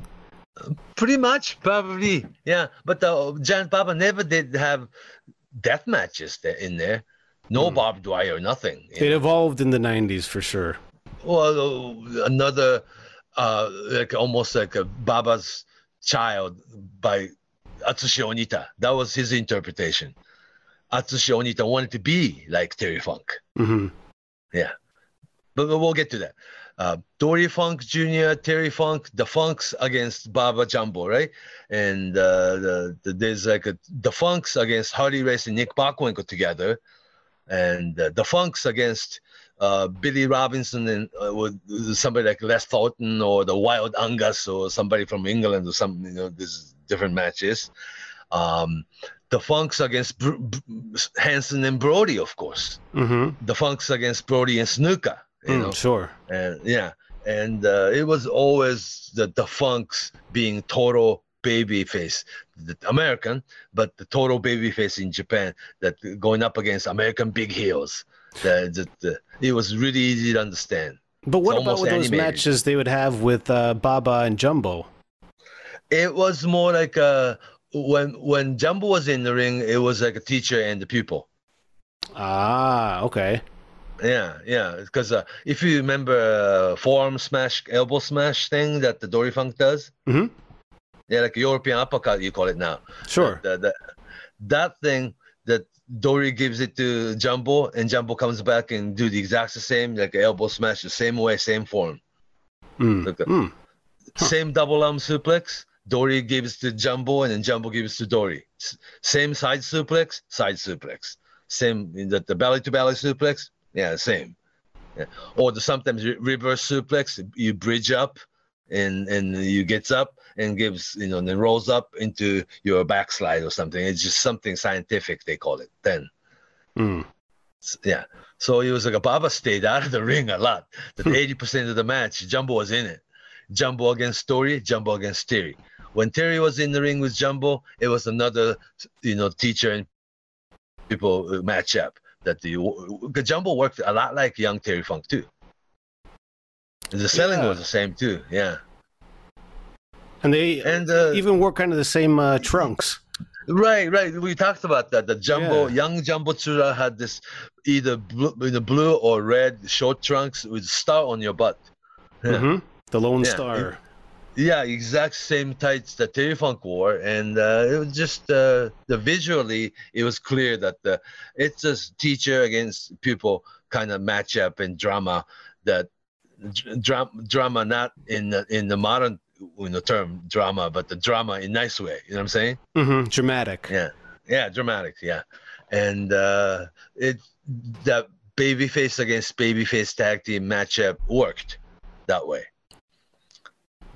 Pretty much, probably, yeah. But the Giant Baba never did have death matches in there. No mm. barbed wire, nothing. It know? evolved in the '90s for sure well, another uh, like almost like a Baba's child by Atsushi Onita. That was his interpretation. Atsushi Onita wanted to be like Terry Funk. Mm-hmm. Yeah, but, but, we'll get to that. Uh, Dory Funk Jr., Terry Funk, the Funks against Baba Jumbo, right? And uh, the, the, there's like a, the Funks against Harley Race and Nick Bockwinkel together, and uh, the Funks against uh, Billy Robinson and uh, with somebody like Les Thornton or the Wild Angus or somebody from England or some you know these different matches. Um, the Funks against Br- Br- Hansen and Brody, of course. Mm-hmm. The Funks against Brody and Snuka. You mm, know, sure. And yeah, and uh, it was always the the Funks being total baby face, the American, but the total baby face in Japan that going up against American big heels. The, the, the, it was really easy to understand. But what about with those matches they would have with uh, Baba and Jumbo? It was more like uh, when when Jumbo was in the ring, it was like a teacher and the pupil. Ah, okay. Yeah, yeah. Because uh, if you remember uh, forearm smash, elbow smash thing that the Dory Funk does, mm-hmm. yeah, like European uppercut, you call it now. Sure. The, the, that thing that Dory gives it to Jumbo, and Jumbo comes back and do the exact same, like elbow smash, the same way, same form. Mm. Like mm. Huh. Same double arm suplex. Dory gives to Jumbo, and then Jumbo gives to Dory. S- same side suplex, side suplex. Same the, the belly to belly suplex. Yeah, same. Yeah. Or the sometimes re- reverse suplex. You bridge up, and and you gets up and gives you know then rolls up into your backslide or something. It's just something scientific they call it then. Mm. Yeah. So it was like a Baba stayed out of the ring a lot. That Hmm. eighty percent of the match, Jumbo was in it. Jumbo against Dory, Jumbo against Terry. When Terry was in the ring with Jumbo, it was another, you know, teacher and people uh, matchup. That the Jumbo worked a lot like young Terry Funk too. The selling Yeah. was the same too. Yeah. And they And uh, even wore kind of the same uh, trunks. Right, right. We talked about that. The jumbo, Yeah. young jumbo Tsuruta had this either blue, either blue or red short trunks with star on your butt. Yeah. hmm The Lone Yeah, Star. Yeah, exact same tights that Terry Funk wore, and uh, it was just uh, the visually it was clear that the it's a teacher against pupil kind of matchup and drama that drama drama not in the, in the modern you the term drama, but the drama in nice way. You know what I'm saying? Mm-hmm. Dramatic. Yeah, yeah, dramatic. Yeah, and uh, it that babyface against babyface tag team matchup worked that way.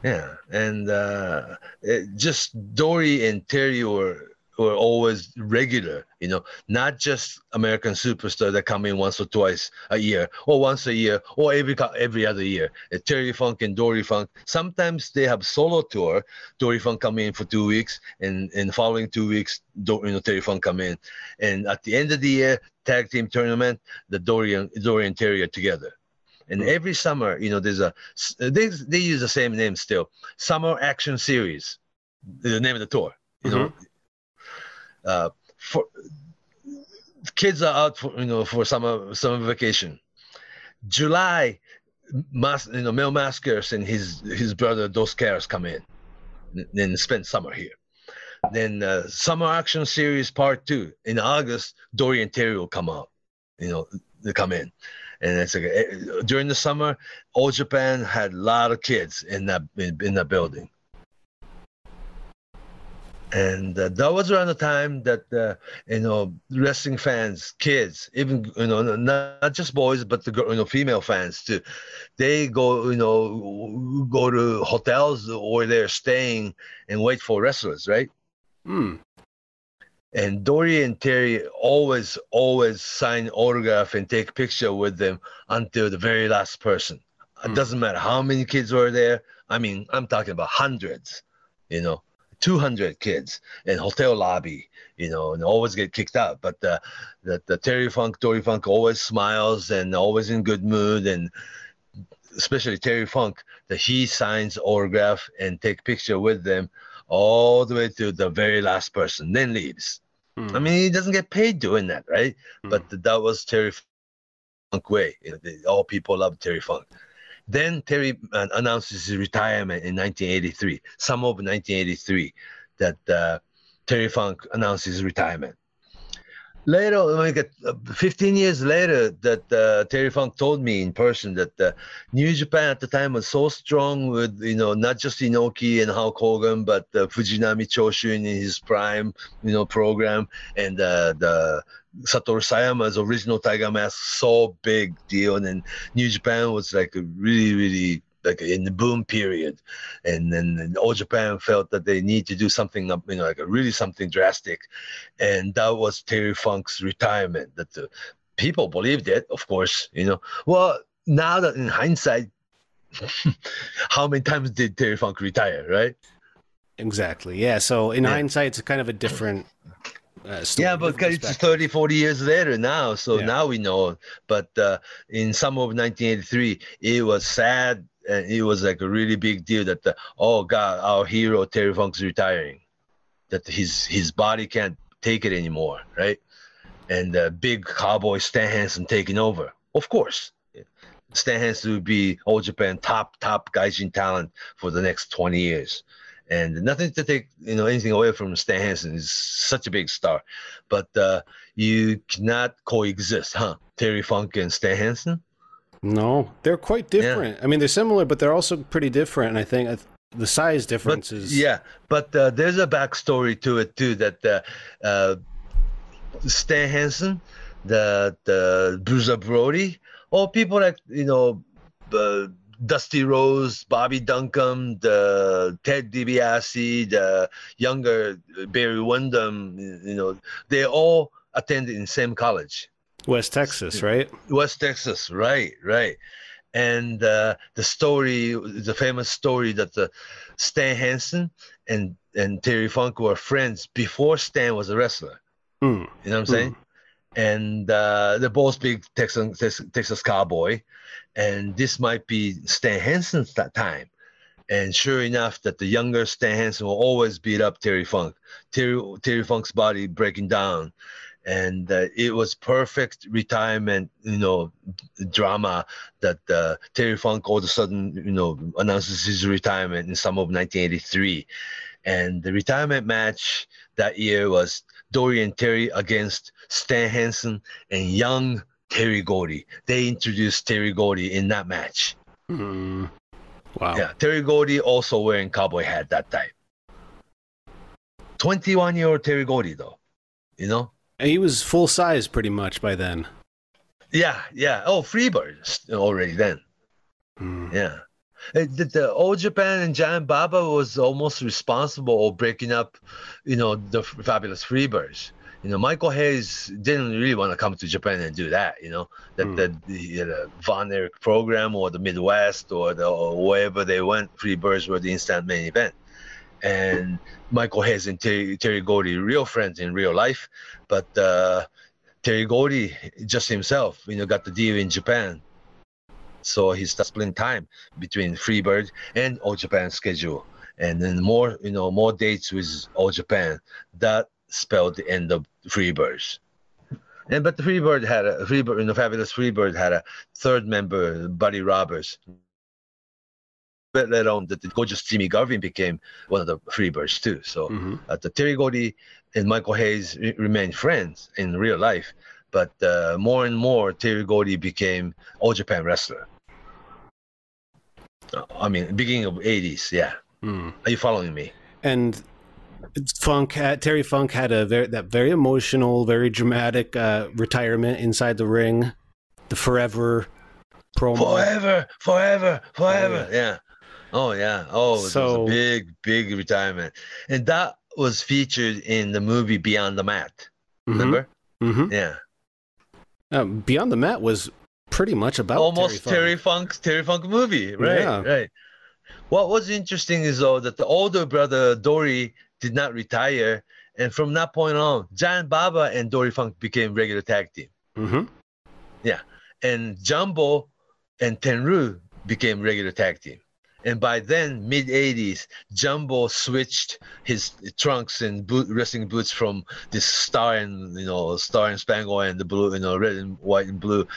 Yeah, and uh, it, just Dory and Terry were were always regular. You know, not just American superstar that come in once or twice a year, or once a year, or every every other year. Uh, Terry Funk and Dory Funk. Sometimes they have solo tour. Dory Funk come in for two weeks, and in following two weeks, Do, you know, Terry Funk come in, and at the end of the year, tag team tournament, the Dory and Dory and Terry are together. And Hmm. every summer, you know, there's a they they use the same name still, Summer Action Series, the name of the tour. You know, uh, for kids are out for you know for summer summer vacation. July, mas, you know, Mil Mascaras and his his brother Dos Caras come in, then spend summer here. Then uh, Summer Action Series Part Two in August, Dory and Terry will come out. You know, they come in, and it's like eh, during the summer, All Japan had a lot of kids in that in, in that building. And uh, that was around the time that uh, you know wrestling fans, kids, even you know not, not just boys but the you know female fans too, they go you know go to hotels or they're staying and wait for wrestlers, right? Mm. And Dory and Terry always, always sign autograph and take picture with them until the very last person. Hmm. It doesn't matter how many kids were there. I mean, I'm talking about hundreds, you know, 200 kids in hotel lobby, you know, and always get kicked out. But the, the, the Terry Funk, Dory Funk always smiles and always in good mood. And especially Terry Funk, that he signs autograph and take picture with them all the way to the very last person, then leaves. Mm. I mean, he doesn't get paid doing that, right? Mm. But that was Terry Funk way. You know, they, all people love Terry Funk. Then Terry uh, announces his retirement in 1983, summer of 1983, that uh, Terry Funk announces his retirement. Later, like uh, 15 years later, that uh, Terry Funk told me in person that uh, New Japan at the time was so strong with you know not just Inoki and Hulk Hogan, but uh, Fujinami Choshu in his prime, you know, program and uh, the Satoru Sayama's original Tiger Mask, so big deal. And then New Japan was like a really, really like in the boom period, and then All Japan felt that they need to do something, you know, like a really something drastic, and that was Terry Funk's retirement. That the people believed it, of course, you know. Well, now that in hindsight, how many times did Terry Funk retire, right? Exactly. Yeah. So in Yeah. hindsight, it's kind of a different. Uh, story, yeah, but it's perspective. 30, 40 years later now. So Yeah. now we know. But uh, in summer of 1983, it was sad and it was like a really big deal that, the, oh God, our hero Terry Funk's retiring, that his his body can't take it anymore, right? And uh, big cowboy Stan Hansen taking over. Of course. Stan Hansen would be All Japan top, top gaijin talent for the next 20 years. And nothing to take, you know, anything away from Stan Hansen. He's such a big star but uh, you cannot coexist, huh? Terry Funk and Stan Hansen. No, they're quite different. I mean, they're similar, but they're also pretty different. And I think the size difference But is. yeah, but uh, there's a backstory to it too. That uh, uh, Stan Hansen, the the Bruiser Brody, or people like you know, uh, Dusty Rhodes, Bobby Duncum, the Ted DiBiase, the younger Barry Windham, you know, they all attended in same college. West Texas, right? West Texas, right, right. And uh, the story, the famous story that the Stan Hansen and and Terry Funk were friends before Stan was a wrestler. Hmm. You know what I'm saying? And uh, they're both big Texas, Texas Texas cowboy, and this might be Stan Hansen's that time. And sure enough, that the younger Stan Hansen will always beat up Terry Funk. Terry Terry Funk's body breaking down, and uh, it was perfect retirement, you know, drama that uh, Terry Funk all of a sudden, you know, announces his retirement in summer of 1983, and the retirement match that year was Dory and Terry against Stan Hansen and young Terry Gordy. They introduced Terry Gordy in that match. Hmm. Wow. Yeah, Terry Gordy also wearing cowboy hat that time. 21 year old Terry Gordy though, you know. He was full size pretty much by then. Yeah, yeah. Oh, Freebird already then. Hmm. Yeah. Uh, The, the old Japan and Giant Baba was almost responsible for breaking up, you know, the fabulous Freebirds. You know, Michael Hayes didn't really want to come to Japan and do that. You know, that the, the, the Von Erich program or the Midwest or the or wherever they went, Freebirds were the instant main event. And Michael Hayes and Terry, Terry Gordy, real friends in real life, but uh, Terry Gordy just himself, you know, got the deal in Japan. So he started splitting time between Freebird and All Japan schedule. And then more, you know, more dates with All Japan. That spelled the end of Freebirds. And but the Freebird had a Freebird, you know, fabulous Freebird had a third member, Buddy Roberts. But later on, that the gorgeous Jimmy Garvin became one of the Freebirds too. So Mhm. uh, the Terry Gordy and Michael Hayes re- remained friends in real life, but uh, more and more Terry Gordy became All Japan wrestler. Uh, I mean, beginning of '80s. Yeah, Hmm. are you following me? And Funk had Terry Funk had a very that very emotional, very dramatic uh, retirement inside the ring. The forever promo. Forever, forever, forever. Oh, yeah. Oh yeah. Oh, it was So- a big, big retirement, and that was featured in the movie Beyond the Mat. Mhm. Remember? Mhm. Yeah. Uh, Beyond the Mat was pretty much about almost Terry, Terry, Funk. Funk's Terry Funk movie, right? Yeah. Right. What was interesting is though that the older brother Dory did not retire, and from that point on, Giant Baba and Dory Funk became regular tag team, Mhm. Yeah, and Jumbo and Tenryu became regular tag team. And by then, mid '80s, Jumbo switched his trunks and boot, wrestling boots from this star and you know star and spangle and the blue, you know, red and white and blue,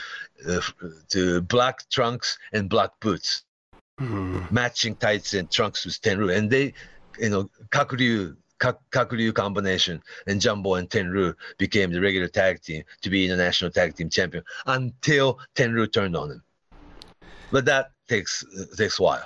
uh, to black trunks and black boots Hmm. matching tights and trunks with Tenryu, and they, you know, Kakuryu, Ka- Kakuryu combination and Jumbo and Tenryu became the regular tag team to be international tag team champion until Tenryu turned on him. But that takes uh, takes a while.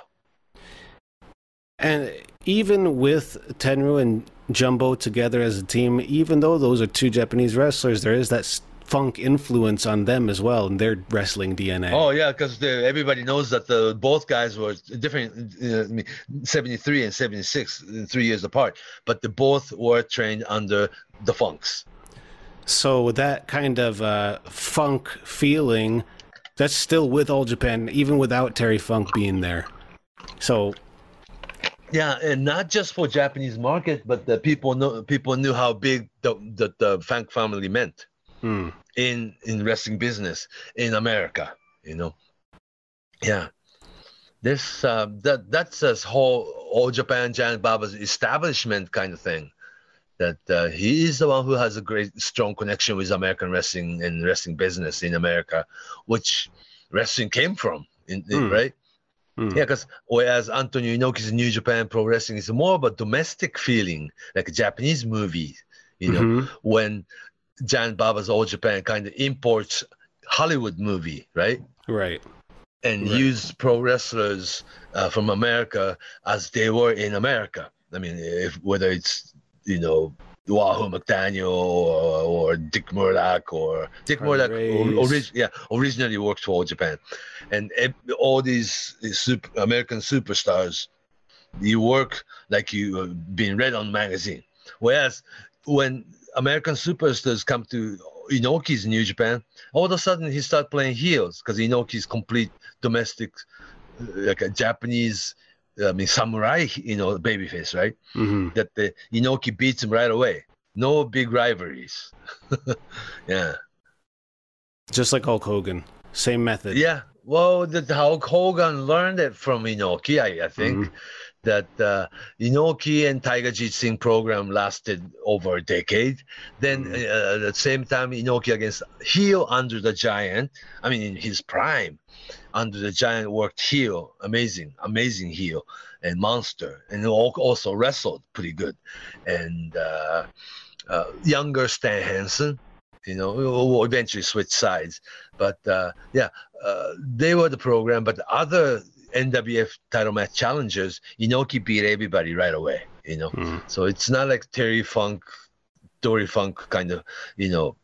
And even with Tenryu and Jumbo together as a team, even though those are two Japanese wrestlers, there is that funk influence on them as well and their wrestling DNA. Oh yeah, because everybody knows that the both guys were different, uh, mean, 73 and 76, uh, three years apart, but they both were trained under the Funks. So that kind of uh, funk feeling, that's still with All Japan, even without Terry Funk being there. So Yeah, and not just for Japanese market, but the people know people knew how big the the, the Funk family meant hmm, in in wrestling business in America. You know, yeah. This uh, that that's this whole all Japan Giant Baba's establishment kind of thing. That uh, he is the one who has a great strong connection with American wrestling and wrestling business in America, which wrestling came from, in, Hmm. right? Hmm. Yeah, because whereas Antonio Inoki's New Japan Pro Wrestling is more of a domestic feeling, like a Japanese movie, you know, Mhm. when Giant Baba's All Japan kind of imports Hollywood movie, right? right. And Right. use pro wrestlers uh, from America as they were in America. I mean, if whether it's you know Wahoo McDaniel or, or Dick Murdoch or Dick Harley Murdoch Race. orig- yeah, originally worked for All Japan. And all these, these super, American superstars, you work like you uh, being read on magazine. Whereas when American superstars come to Inoki's New Japan, all of a sudden he start playing heels because Inoki's complete domestic, uh, like a Japanese, I mean samurai, you know, babyface, right? hmm That the Inoki beats him right away. No big rivalries. yeah, Just like Hulk Hogan, same method. yeah. Well, the the Hulk Hogan learned it from Inoki, I, I think. That uh, Inoki and Tiger Jeet Singh program lasted over a decade. Then Mhm. uh, at the same time, Inoki against heel Andre the Giant. I mean, in his prime, Andre the Giant worked heel, amazing, amazing heel and monster, and also wrestled pretty good. And uh, uh, younger Stan Hansen, you know, who eventually switched sides. But uh, yeah, uh, they were the program. But other NWF title match challengers, Inoki beat everybody right away. You know, Mhm. so it's not like Terry Funk, Dory Funk kind of, you know,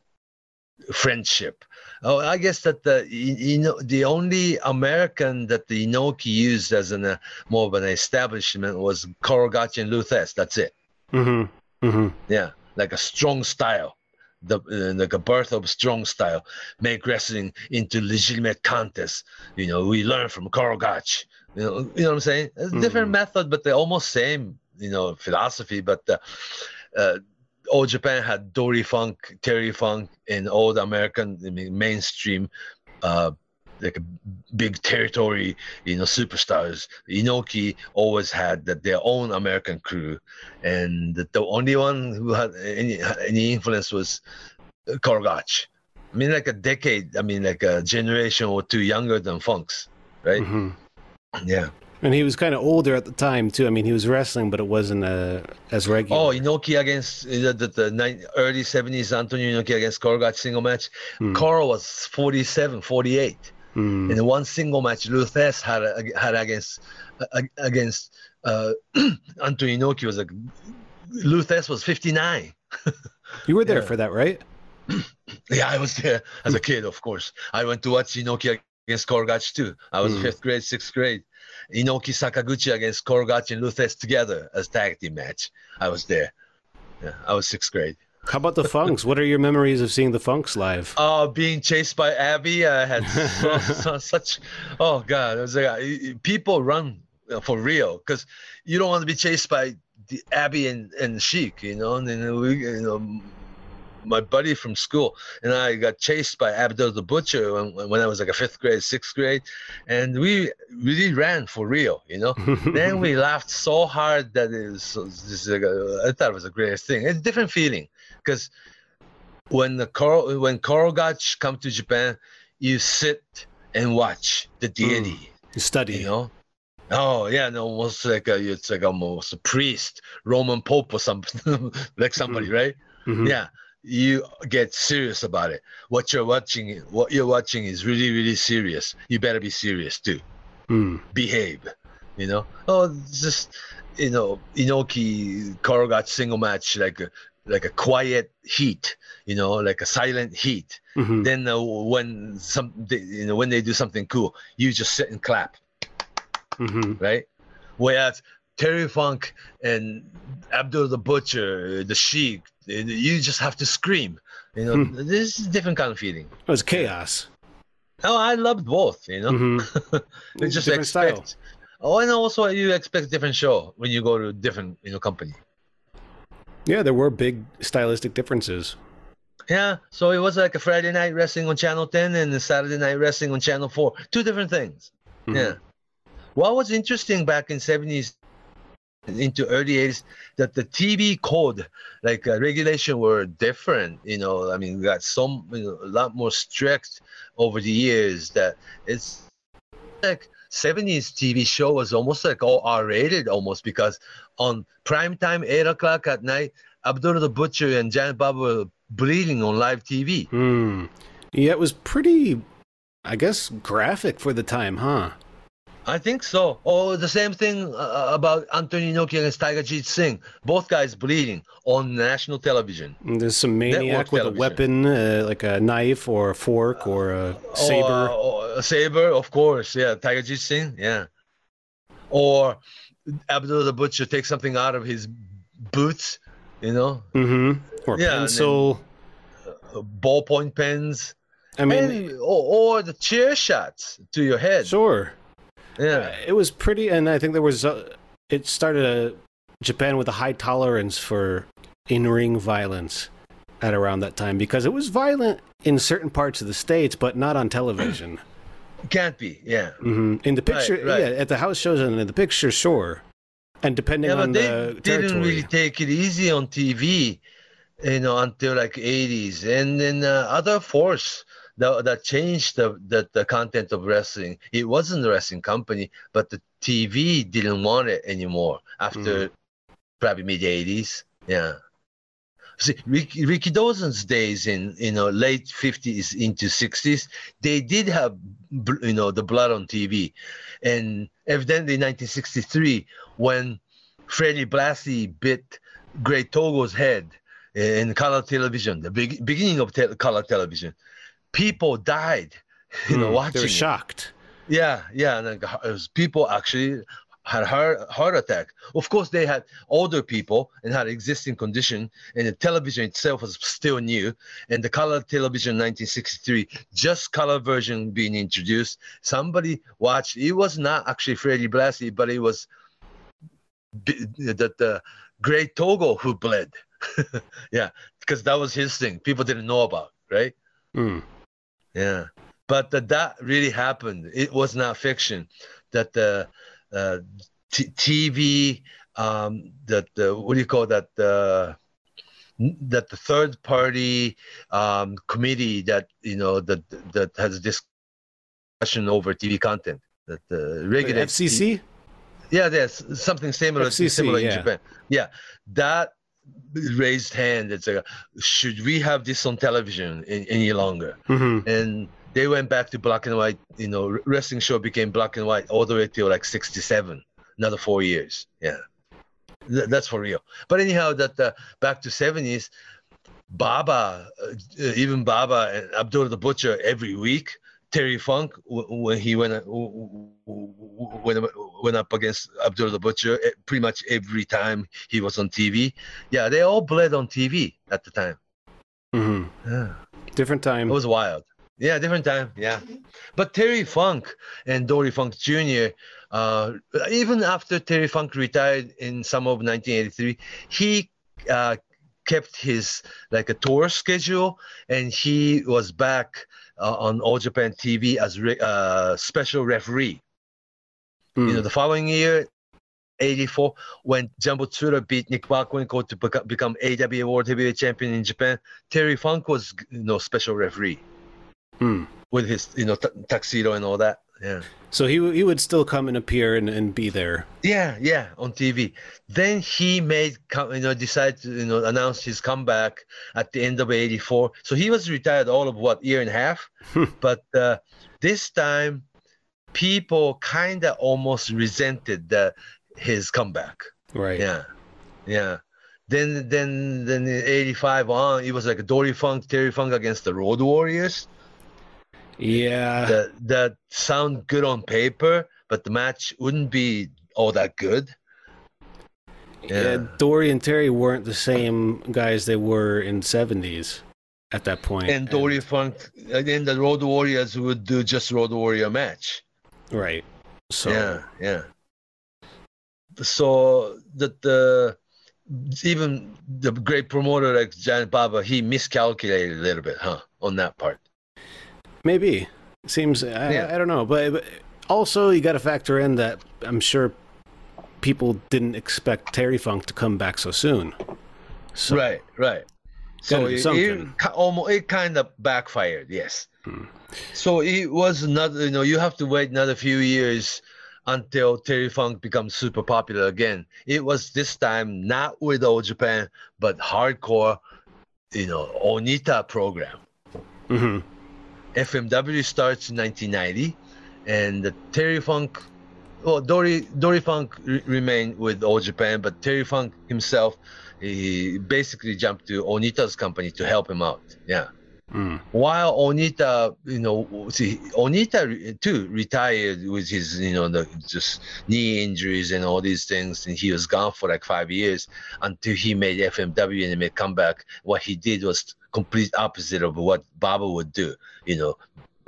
friendship. Oh, I guess that the you, know the only American that the Inoki used as an uh, more of an establishment was Karl Gotch and Lou Thesz. That's it. hmm hmm Yeah, like a strong style, the uh, like a birth of strong style, make wrestling into legitimate contest. You know, we learn from Karl Gotch. You know, you know what I'm saying? It's different method, but they're almost same. You know, philosophy. But uh, uh, all Japan had Dory Funk, Terry Funk, and all the American I mean, mainstream. Uh, like a big territory, you know, superstars. Inoki always had that their own American crew, and the, only one who had any any influence was Karl Gotch. I mean, like a decade. I mean, like a generation or two younger than Funk's, right? hmm Yeah. And he was kind of older at the time too. I mean, he was wrestling, but it wasn't uh, as regular. Oh, Inoki against uh, the, the, nine, early 70s, Antonio Inoki against Karl Gotch single match. Hmm. Koro was 47, 48. Mm. In one single match, Lou Thesz had had against uh, against uh, Antonio Inoki was like Lou Thesz was 59. You were there yeah. for that, right? Yeah, I was there as a kid, of course. I went to watch Inoki against Karl Gotch too. I was Hmm. fifth grade, sixth grade. Inoki Sakaguchi against Karl Gotch and Lou Thesz together as tag team match. I was there. Yeah, I was sixth grade. How about the Funks? what are your memories of seeing the Funks live? Uh, being chased by Abby, I had so, so, such. Oh God, it was like people run for real because you don't want to be chased by the Abby and and Sheik, you know. And then we, you know, my buddy from school and I got chased by Abdul the Butcher when, when I was like a fifth grade, sixth grade, and we really ran for real, you know. then we laughed so hard that it was this is like I thought it was the greatest thing. It's a different feeling because when the when Karl Gotch come to Japan, you sit and watch the deity, You study. you know. Oh yeah, no, almost like a, it's like almost a priest, Roman Pope or something, like somebody, right? Mhm. Yeah, you get serious about it. What you're watching, what you're watching is really, really serious. You better be serious too Mm. behave. You know, oh, just you know, Inoki Karl Gotch single match like a like a quiet heat. You know, like a silent heat. Mhm. Then uh, when some they, you know when they do something cool, you just sit and clap, Mhm. right? Whereas Terry Funk and Abdul the Butcher, the Sheik, you just have to scream. You know, Hmm. this is a different kind of feeling. It was chaos. Oh, I loved both. You know. Mhm. You just Different style. Oh, and also you expect different show when you go to different you know company. Yeah, there were big stylistic differences. Yeah, so it was like a Friday night wrestling on Channel 10 and a Saturday night wrestling on Channel 4. Two different things. Mhm. Yeah. What was interesting back in 70s into early 80s that the TV code, like uh, regulation, were different. You know, I mean, got some you know, a lot more strict over the years. That it's like 70s TV show was almost like all R-rated almost because on prime time, eight o'clock at night, Abdullah the Butcher and Giant Baba were bleeding on live TV. Mm. Yeah, it was pretty, I guess, graphic for the time, huh? I think so. Oh, the same thing uh, about Antonio Inoki against Tiger Jeet Singh. Both guys bleeding on national television. And there's some maniac Network with television. a weapon, uh, like a knife or a fork or a saber. Or, or a saber, of course. Yeah, Tiger Jeet Singh. Yeah. Or Abdul the Butcher takes something out of his boots, you know, mm-hmm. Or Yeah, pencil. uh, ballpoint pens, I mean, and, or, or the chair shots to your head. sure. Yeah. It was pretty, and I think there was. Uh, it started uh, Japan with a high tolerance for in-ring violence at around that time because it was violent in certain parts of the states, but not on television. Can't be. Yeah. hmm In the picture, right. yeah, at the house shows and in the picture, sure. And depending Yeah, on they the didn't really take it easy on TV, you know, until like 80s. And then uh, other force that, that changed the, the, the content of wrestling. It wasn't the wrestling company, but the TV didn't want it anymore after mm-hmm. probably mid 80s. Yeah. See, Ricky, Rikidozan's days in you know late 50s into 60s, they did have you know the blood on TV, and evidently 1963 when Freddie Blassie bit Great Togo's head in color television, the big, beginning of te- color television, people died, you know, Hmm, watching. they were it. shocked. Yeah, yeah, and like, it was people actually had heart heart attack. Of course, they had older people and had existing condition, and the television itself was still new. And the color television, 1963, just color version being introduced. Somebody watched. It was not actually Freddie Blassie, but it was the the Great Togo who bled. yeah, because that was his thing. People didn't know about, right? Mm. Yeah, but that that really happened. It was not fiction. That the uh, t- TV, um, that the what do you call that? The that the third party um, committee that you know that that has discussion over TV content. That the regular FCC. yeah, there's something similar FCC, similar in. Japan. Yeah, that raised hand. It's like, should we have this on television in, any longer? hmm and they went back to black and white. You know, wrestling show became black and white all the way till like '67, another four years. Yeah, Th- that's for real. But anyhow, that uh, back to '70s, Baba, uh, even Baba and Abdul the Butcher every week. Terry Funk when he went uh, w- w- w- went up against Abdul the Butcher eh, pretty much every time he was on TV. Yeah, they all bled on TV at the time. hmm Yeah. Different time. It was wild. Yeah, different time. Yeah, but Terry Funk and Dory Funk Jr. Uh, even after Terry Funk retired in summer of 1983, he uh, kept his like a tour schedule, and he was back uh, on All Japan TV as re- uh, special referee. Mm. You know, the following year, 84, when Jumbo Tsuruta beat Nick Bockwinkel to beco- become AW World Heavyweight Champion in Japan, Terry Funk was, you know, special referee Hmm. with his, you know, t- tuxedo and all that. Yeah. So he he would still come and appear and, and be there. Yeah, yeah, on TV. Then he made, you know, decided to, you know, announce his comeback at the end of '84. So he was retired all of what year and a half, but uh, this time, people kind of almost resented the, his comeback. Right. Yeah, yeah. Then, then, then '85 on, it was like Dory Funk, Terry Funk against the Road Warriors. Yeah. That that sound good on paper, but the match wouldn't be all that good. yeah. Yeah. Dory and Terry weren't the same guys they were in '70s at that point. And Dory Funk, and the Road Warriors would do just Road Warrior match. Right. So. Yeah, yeah. So that the even the great promoter like Giant Baba, he miscalculated a little bit, huh, on that part. Maybe. Seems I, Yeah. I don't know, but, but also you got to factor in that I'm sure people didn't expect Terry Funk to come back so soon. So, right, right. So it, it, almost it kind of backfired, yes. Hmm. So it was another, you know, you have to wait another few years until Terry Funk becomes super popular again. It was this time not with All Japan, but hardcore, you know, Onita program. Mhm. FMW starts in 1990, and the Terry Funk well, Dory Dory Funk re- remained with All Japan, but Terry Funk himself, he basically jumped to Onita's company to help him out. Yeah. Mm. While Onita, you know, see, Onita too retired with his, you know, the just knee injuries and all these things, and he was gone for like five years until he made FMW and he made comeback. What he did was complete opposite of what Baba would do. You know,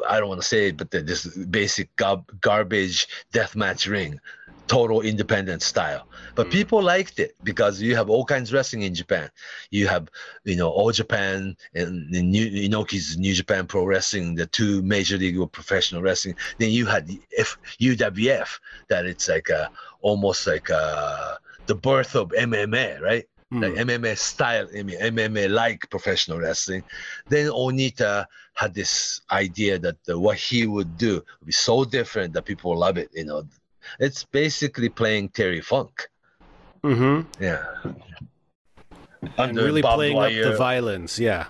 I don't want to say it, but the, this basic gar- garbage deathmatch ring, total independent style. But Mm. people liked it because you have all kinds of wrestling in Japan. You have, you know, All Japan and, and New, Inoki's New Japan Pro Wrestling, the two major league of professional wrestling. Then you had F, UWF, that it's like a, almost like a, the birth of MMA, right? Mm. like MMA style, I mean, MMA like professional wrestling. Then Onita had this idea that uh, what he would do would be so different that people love it. You know, it's basically playing Terry Funk. Mm-hmm. Yeah. And really playing up the violence. Yeah.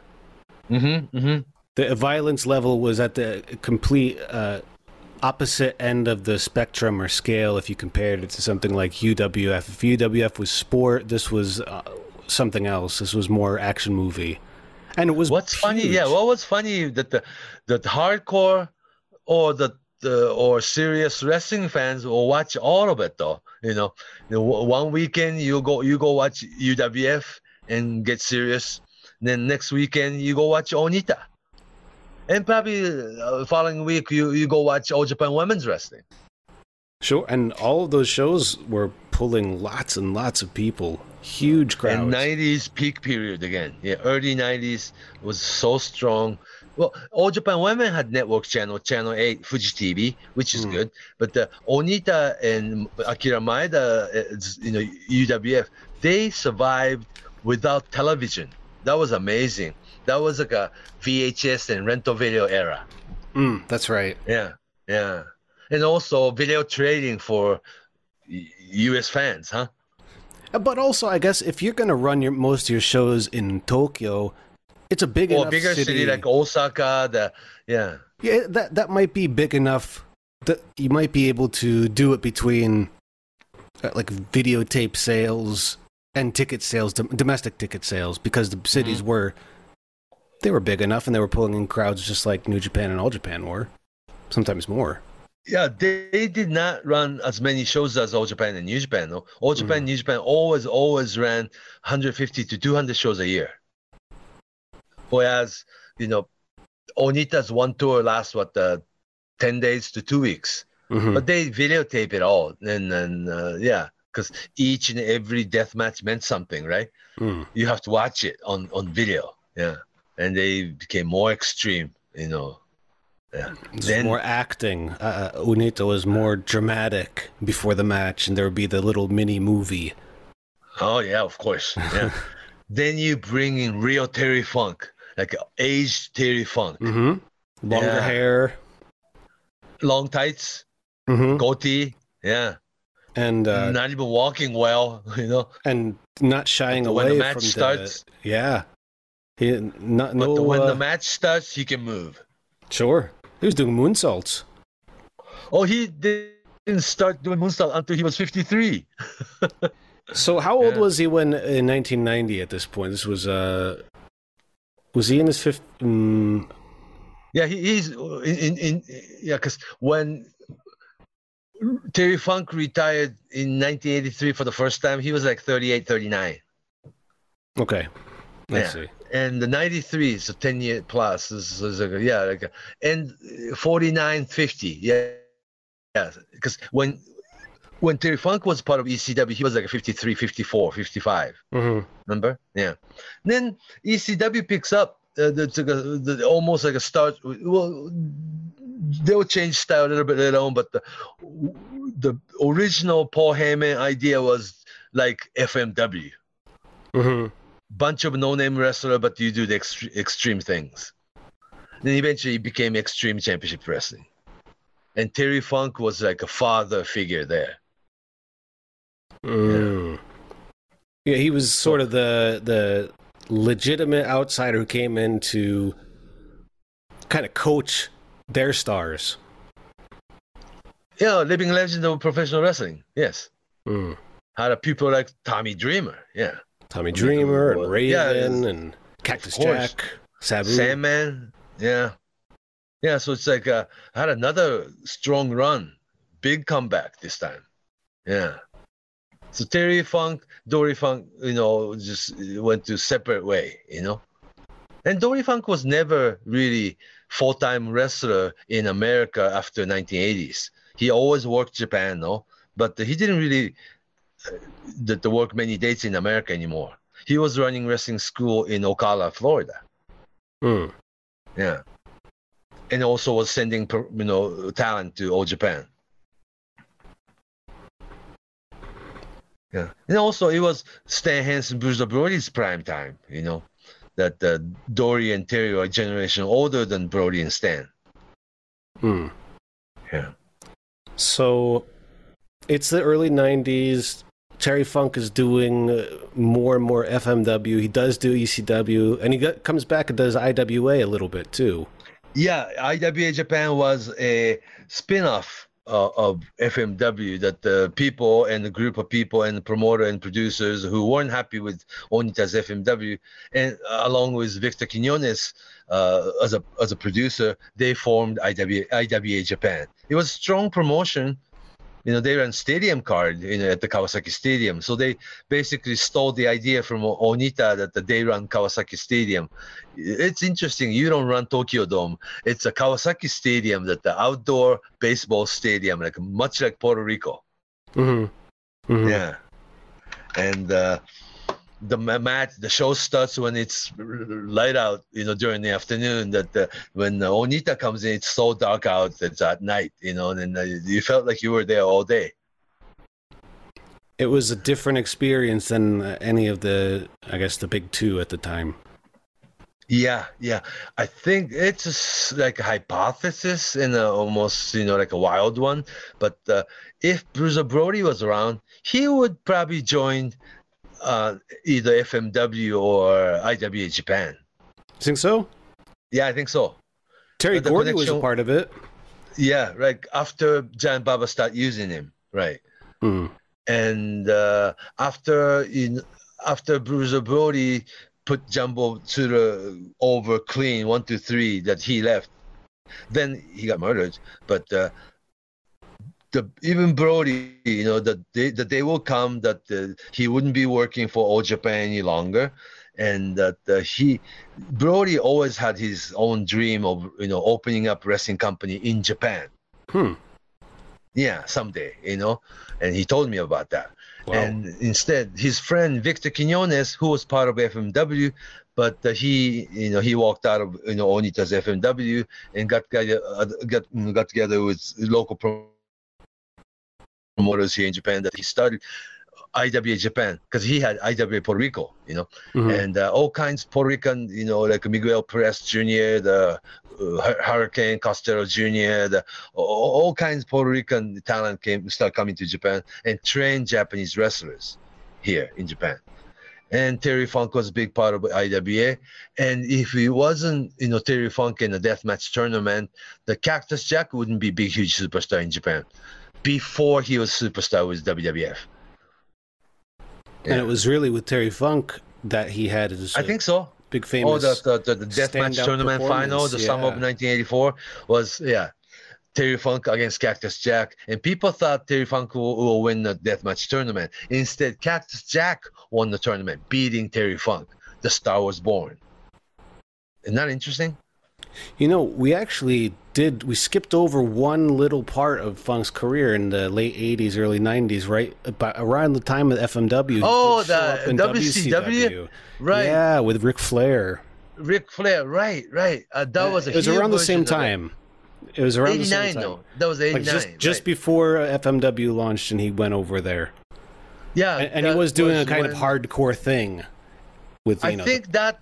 Mm-hmm, mm-hmm. The violence level was at the complete uh, opposite end of the spectrum or scale if you compared it to something like UWF. If UWF was sport, this was uh, something else. This was more action movie. And it was What's funny? Yeah, what was funny that the that hardcore or the the or serious wrestling fans will watch all of it though. You know, you know, w- one weekend you go you go watch UWF and get serious. Then next weekend you go watch Onita, and probably uh, following week you you go watch All Japan Women's Wrestling. Sure, and all of those shows were pulling lots and lots of people, huge crowds. And 90s peak period again. Yeah, early 90s was so strong. Well, All Japan Women had network channel, Channel 8, Fuji TV, which is Hmm. good. But the Onita and Akira Maeda, you know, UWF, they survived without television. That was amazing. That was like a VHS and rental video era. Mm, that's right. Yeah, yeah. And also video trading for US fans, huh? Uh, But also, I guess if you're gonna run your most of your shows in Tokyo, it's a big Or bigger city like Osaka, the yeah. Yeah, that that might be big enough that you might be able to do it between uh, like videotape sales and ticket sales, domestic ticket sales, because the cities Mm-hmm. were they were big enough and they were pulling in crowds just like New Japan and All Japan were, sometimes more. Yeah, they did not run as many shows as All Japan and New Japan. No? All Japan, New Japan always, always ran 150 to 200 shows a year. Whereas, you know, Onita's one tour lasts what, uh, 10 days to two weeks. Mhm. But they videotape it all. And then, uh, yeah, because each and every death match meant something, right? Mm. You have to watch it on, on video. Yeah. And they became more extreme, you know. Yeah. Then- more acting. Uh, uh, Onita was more dramatic before the match, and there would be the little mini movie. Oh yeah, of course. Yeah. then you bring in real Terry Funk, like aged Terry Funk, Mm-hmm. Longer Yeah. hair. long tights, Mm-hmm. goatee. Yeah, And uh, not even walking well. You know, and not shying away when the match from starts, the yeah. He not but no the, when uh, the match starts, he can move. sure. He was doing moonsaults. Oh, he didn't start doing moonsault until he was 53. So how old Yeah. was he when in 1990? At this point, this was uh, was he in his fifth? Mm, Yeah, he, he's in, in, in yeah, because when Terry Funk retired in 1983 for the first time, he was like 38, 39. okay, let's Yeah. see. And the 93 so 10 year plus. Is, is like yeah like and 49 50 yeah. Yeah because when when Terry Funk was part of ECW he was like a 53 54 55 hmm remember? Yeah. Then ECW picks up uh, the, the, the almost like a start well they'll change style a little bit later on but the the original Paul Heyman idea was like FMW hmm bunch of no-name wrestler, but you do the ext- extreme things. Then eventually it became Extreme Championship Wrestling, and Terry Funk was like a father figure there. Mm. Yeah, he was sort of the the legitimate outsider who came in to kind of coach their stars. Yeah, living legend of professional wrestling. Yes. Mm. Had a people like Tommy Dreamer. Yeah. Tommy Dreamer and Raven yeah, and Cactus. Jack, Sabu. Sandman. Yeah. Yeah. So it's like uh, had another strong run, big comeback this time. Yeah. So Terry Funk, Dory Funk, you know, just went to separate way, you know. And Dory Funk was never really full-time wrestler in America after 1980s. He always worked Japan, no, but he didn't really uh, the, the work many dates in America anymore. He was running wrestling school in Ocala, Florida. Mm. Yeah. And also was sending, you know, talent to All Japan. Yeah. And also it was Stan Hansen, Bruiser Brody's prime time, you know, that uh, Dory and Terry are a generation older than Brody and Stan. Mm. Yeah. So it's the early 90s. Terry Funk is doing uh, more and more FMW. He does do ECW, and he got, comes back and does IWA a little bit too. Yeah, IWA Japan was a spin-off uh, of FMW that the people and the group of people and the promoter and producers who weren't happy with Onita's FMW, and uh, along with Victor Quinones uh, as a as a producer, they formed IWA, IWA Japan. It was strong promotion. You know, they ran stadium card you know, at the Kawasaki Stadium. So they basically stole the idea from Onita that they run Kawasaki Stadium. It's interesting. You don't run Tokyo Dome. It's a Kawasaki Stadium that the outdoor baseball stadium, like much like Puerto Rico. Mm-hmm. Mm-hmm. Yeah. And uh, the match, the show starts when it's light out, you know, during the afternoon. That uh, when uh, Onita comes in, it's so dark out. It's at night, you know, and uh, you felt like you were there all day. It was a different experience than any of the, I guess, the big two at the time. Yeah, yeah. I think it's a like a hypothesis and a, almost, you know, like a wild one. But uh, if Bruiser Brody was around, he would probably join uh, either FMW or IWA Japan. You think so? Yeah, I think so. Terry Gordy was a part of it. Yeah, right. After Giant Baba started using him, right? Mm. And uh, after in after Bruiser Brody put Jumbo to the over clean one two three that he left, then he got murdered. But uh, the even Brody, you know, that they that they will come that uh, he wouldn't be working for All Japan any longer, and that uh, he Brody always had his own dream of you know opening up wrestling company in Japan. Hmm. Yeah, someday, you know, and he told me about that. Wow. And instead, his friend Victor Quinones, who was part of FMW, but uh, he, you know, he walked out of you know Onita's FMW and got together, uh, got got together with local promoters here in Japan that he started IWA Japan because he had IWA Puerto Rico, you know, Mhm. and uh, all kinds Puerto Rican, you know, like Miguel Perez Jr., the uh, Hurricane Castillo Jr., the all, all kinds Puerto Rican talent came start coming to Japan and train Japanese wrestlers here in Japan. And Terry Funk was a big part of IWA. And if he wasn't, you know, Terry Funk in the deathmatch tournament, the Cactus Jack wouldn't be big, huge superstar in Japan before he was superstar with WWF. And it was really with Terry Funk that he had his I uh, think so. big Oh, famous. the the, the, the deathmatch tournament final, the performance, summer of 1984 was yeah, Terry Funk against Cactus Jack, and people thought Terry Funk will, will win the deathmatch tournament. Instead, Cactus Jack won the tournament, beating Terry Funk. The star was born. Isn't that interesting? You know, we actually did. We skipped over one little part of Funk's career in the late '80s, early '90s, right about around the time of FMW. Oh, the in WCW? Right. Yeah, with Ric Flair. Ric Flair, right, right. Uh, that was a It was around the same time. It was around the same time. though. That was 89. Like just just right. before FMW launched, and he went over there, yeah, and, and he was doing a kind when- of hardcore thing. With you I know, think that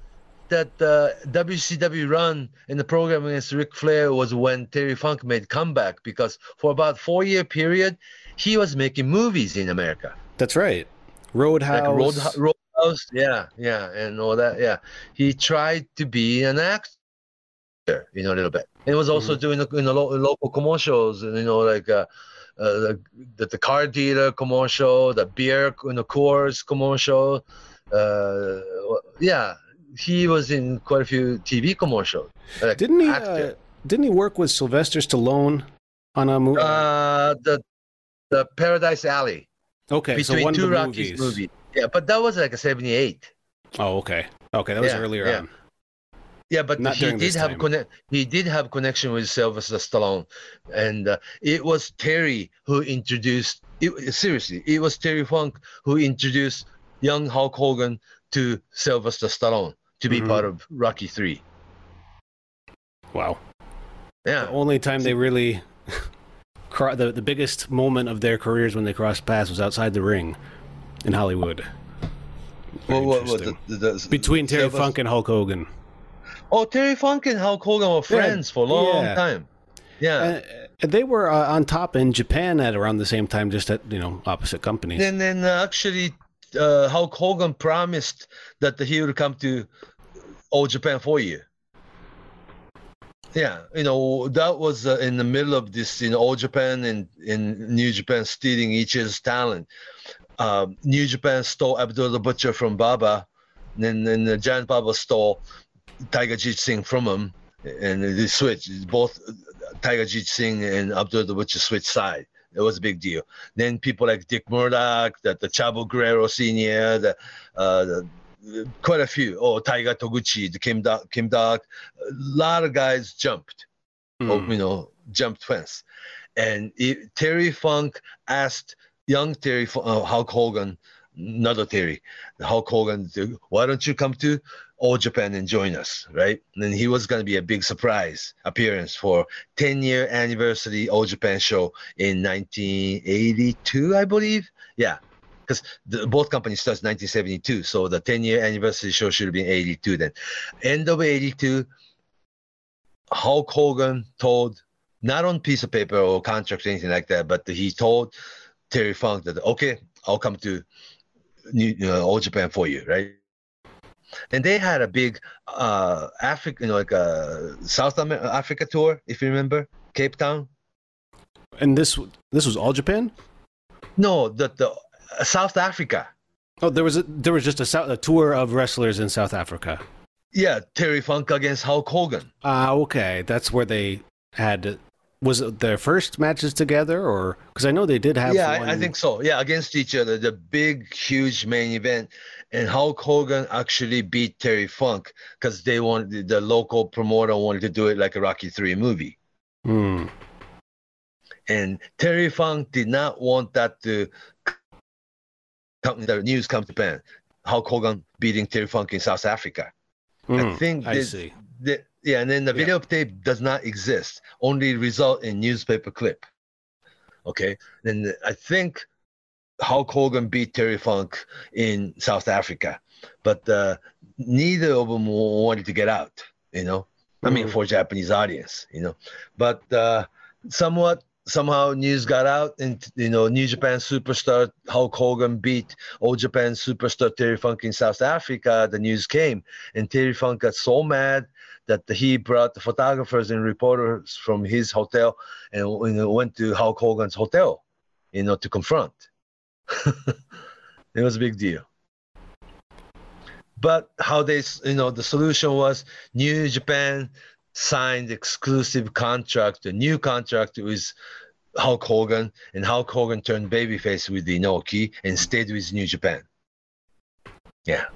that uh, WCW run in the program against Ric Flair was when Terry Funk made comeback because for about four year period he was making movies in America that's right. Roadhouse. like Road, Roadhouse, yeah, yeah, and all that. Yeah, he tried to be an actor, you know, a little bit. And he was also Mm-hmm. doing the, you know lo- local commercials, and you know, like uh, the, the the car dealer commercial, the beer, you know, Coors commercial. Uh, yeah, he was in quite a few TV commercials. Like Didn't he? Uh, didn't he work with Sylvester Stallone on a movie? Uh, the the Paradise Alley okay, so between one two of the Rockies movies. movie. Yeah, but that was like a '78. Oh, okay. Okay, that was Yeah, earlier yeah. on. Yeah, but Not he did have connect. He did have connection with Sylvester Stallone, and uh, it was Terry who introduced. It, seriously, it was Terry Funk who introduced young Hulk Hogan to Sylvester Stallone to be Mhm. part of Rocky Three. Wow. Yeah, The only time they really cro- the the biggest moment of their careers when they crossed paths was outside the ring in Hollywood. Very What- what the, the, the- Between Terry Sylvester- Funk and Hulk Hogan. Oh, Terry Funk and Hulk Hogan were friends for a long yeah. time. Yeah. Uh, they were uh, on top in Japan at around the same time, just at you know opposite companies. And then uh, actually, uh, Hulk Hogan promised that he would come to All Japan for you. Yeah, you know that was uh, in the middle of this, you know, All Japan and in New Japan stealing each other's talent. Um, New Japan stole Abdul the Butcher from Baba, and then, then the Giant Baba stole Tiger Jeet Singh from him, and they switched. Both Tiger Jeet Singh and Abdul the Butcher switched side. It was a big deal. Then people like Dick Murdoch, that the Chavo Guerrero Senior, the, uh, the quite a few. Oh, Tiger Toguchi, the Kim Duk, Kim Duk, a lot of guys jumped. Oh, Hmm. you know, jumped fence, and it, Terry Funk asked young Terry uh, Hulk Hogan, another Terry, Hulk Hogan, why don't you come to All Japan and join us, right? And he was going to be a big surprise appearance for 10 year anniversary All Japan show in 1982, I believe. Yeah, because both companies starts 1972, so the 10 year anniversary show should have been 82 then. End of 82, Hulk Hogan told, not on piece of paper or contract or anything like that, but he told Terry Funk that, okay, I'll come to New, uh, All Japan for you, right? And they had a big uh, Africa, you know, like a South Africa tour, if you remember, Cape Town. And this this was all Japan. No, the, the uh, South Africa. Oh, there was a, there was just a, a tour of wrestlers in South Africa. Yeah, Terry Funk against Hulk Hogan. Ah, okay, that's where they had. Was it their first matches together, or because I know they did have? yeah, one- I, I think so. Yeah, against each other, the big, huge main event, and Hulk Hogan actually beat Terry Funk because they wanted the local promoter wanted to do it like a Rocky Three movie, Hmm. and Terry Funk did not want that to come the news come to Japan. Hulk Hogan beating Terry Funk in South Africa. I think I this- see. The, yeah, and then the Yeah. videotape does not exist, only result in newspaper clip. Okay, then I think Hulk Hogan beat Terry Funk in South Africa, but uh, neither of them wanted to get out. You know, I mean, Mhm. for Japanese audience, you know, but uh, somewhat somehow news got out, and you know, New Japan superstar Hulk Hogan beat All Japan superstar Terry Funk in South Africa. The news came, and Terry Funk got so mad that he brought the photographers and reporters from his hotel and went to Hulk Hogan's hotel, you know, to confront. it was a big deal. But how they, you know, the solution was New Japan signed exclusive contract, a new contract with Hulk Hogan, and Hulk Hogan turned babyface with Inoki and stayed with New Japan. Yeah.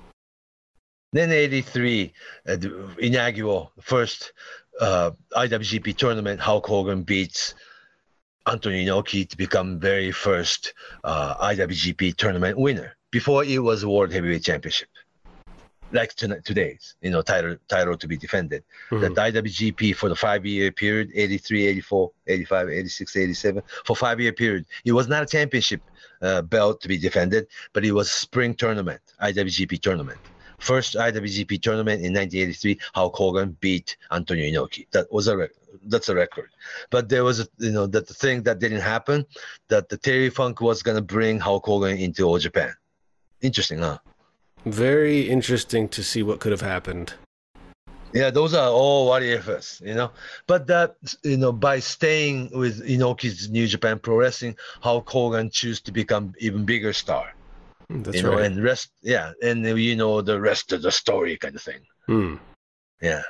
Then 83, uh, the inaugural first uh, IWGP tournament, Hulk Hogan beats Antonio Inoki to become very first uh, IWGP tournament winner. Before it was World Heavyweight Championship, like tonight, today's, you know, title title to be defended. Mhm. The IWGP for the five-year period, 83, 84, 85, 86, 87, for five-year period, it was not a championship uh, belt to be defended, but it was spring tournament, IWGP tournament. First IWGP tournament in 1983, Hulk Hogan beat Antonio Inoki. That was a rec- that's a record. But there was a, you know that the thing that didn't happen, that the Terry Funk was gonna bring Hulk Hogan into All Japan. Interesting, huh? Very interesting to see what could have happened. Yeah, those are all what ifs, you know. But that you know, by staying with Inoki's New Japan Pro Wrestling, Hulk Hogan choose to become even bigger star. That's you know, right. and rest yeah, and you know the rest of the story kind of thing. Hmm. Yeah.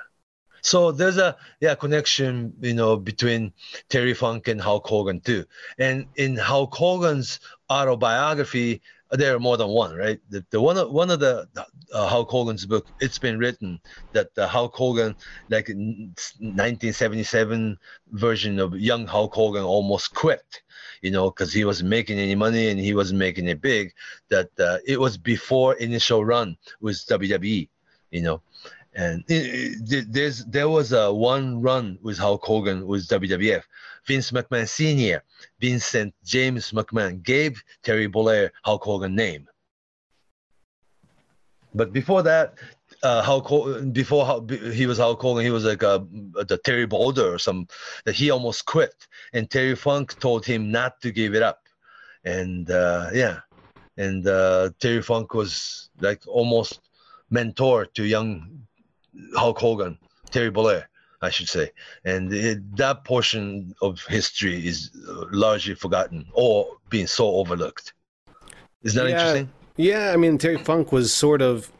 So there's a yeah connection, you know, between Terry Funk and Hulk Hogan too. And in Hulk Hogan's autobiography, there are more than one, right? The, the one of one of the uh, Hulk Hogan's book, it's been written that the Hulk Hogan, like in 1977 version of young Hulk Hogan, almost quit, you know, because he wasn't making any money and he wasn't making it big. That uh, it was before initial run with WWE, you know and it, it, there's there was a one run with Hulk Hogan with WWF. Vince McMahon Sr., Vincent James McMahon gave Terry Bollea Hulk Hogan name. But before that, uh, Hulk Hogan, before Hulk, he was Hulk Hogan, he was like a, the Terry Boulder or some that he almost quit, and Terry Funk told him not to give it up, and uh, yeah, and uh, Terry Funk was like almost mentor to young Hulk Hogan, Terry Bollea, I should say, and it, that portion of history is largely forgotten or being so overlooked. Is that Yeah. interesting? Yeah, I mean Terry Funk was sort of,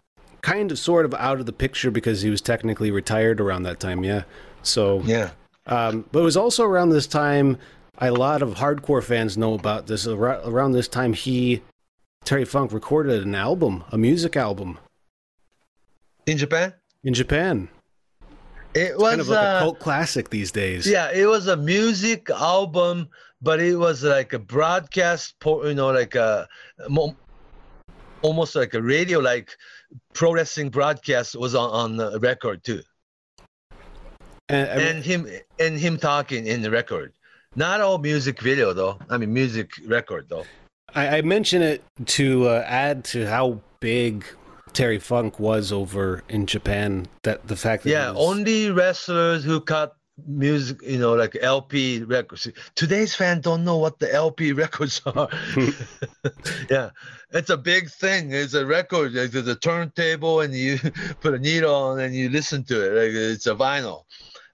kind of, sort of out of the picture because he was technically retired around that time. Yeah, so Yeah. Um, but it was also around this time, a lot of hardcore fans know about this. Around this time, he, Terry Funk, recorded an album, a music album In Japan, in Japan. it was Kind of like a uh, cult classic these days. Yeah, it was a music album, but it was like a broadcast, you know, like a almost like a radio, like pro wrestling broadcast was on on the record too, And, I mean, and him and him talking in the record. Not all music video though. I mean, music record though. I, I mention it to uh, add to how big Terry Funk was over in Japan. That the fact that Yeah, was- only wrestlers who cut music, you know, like LP records. Today's fan don't know what the LP records are. yeah, it's a big thing. It's a record. Like there's a turntable, and you put a needle on, and you listen to it. Like it's a vinyl.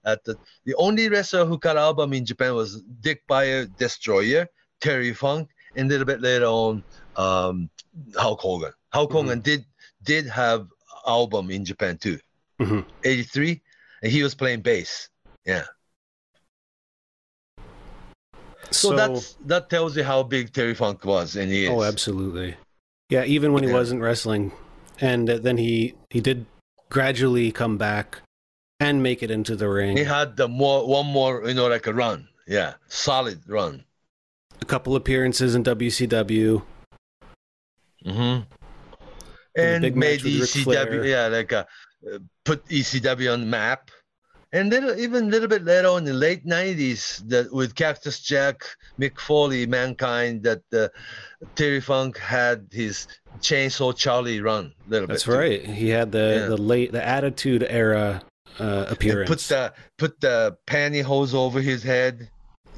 At the the only wrestler who cut album in Japan was Dick Beyer, Destroyer, Terry Funk, and a little bit later on, um, Hulk Hogan. Hulk Hogan did did have album in Japan too. Mhm. 83 and he was playing bass yeah so, that's that tells you how big terry funk was and he is Oh, absolutely. Yeah, even when he Yeah. wasn't wrestling, and uh, then he he did gradually come back and make it into the ring. he had the more one more you know like a run yeah solid run A couple appearances in WCW. mm-hmm. And made match with Ric Flair. ecw yeah like uh, put ecw on the map and then even a little bit later on in the late 90s that with cactus jack mick foley mankind that uh, terry funk had his chainsaw charlie run a little That's bit too. right. He had the Yeah. the late the Attitude Era uh, And appearance. put the put the pantyhose over his head,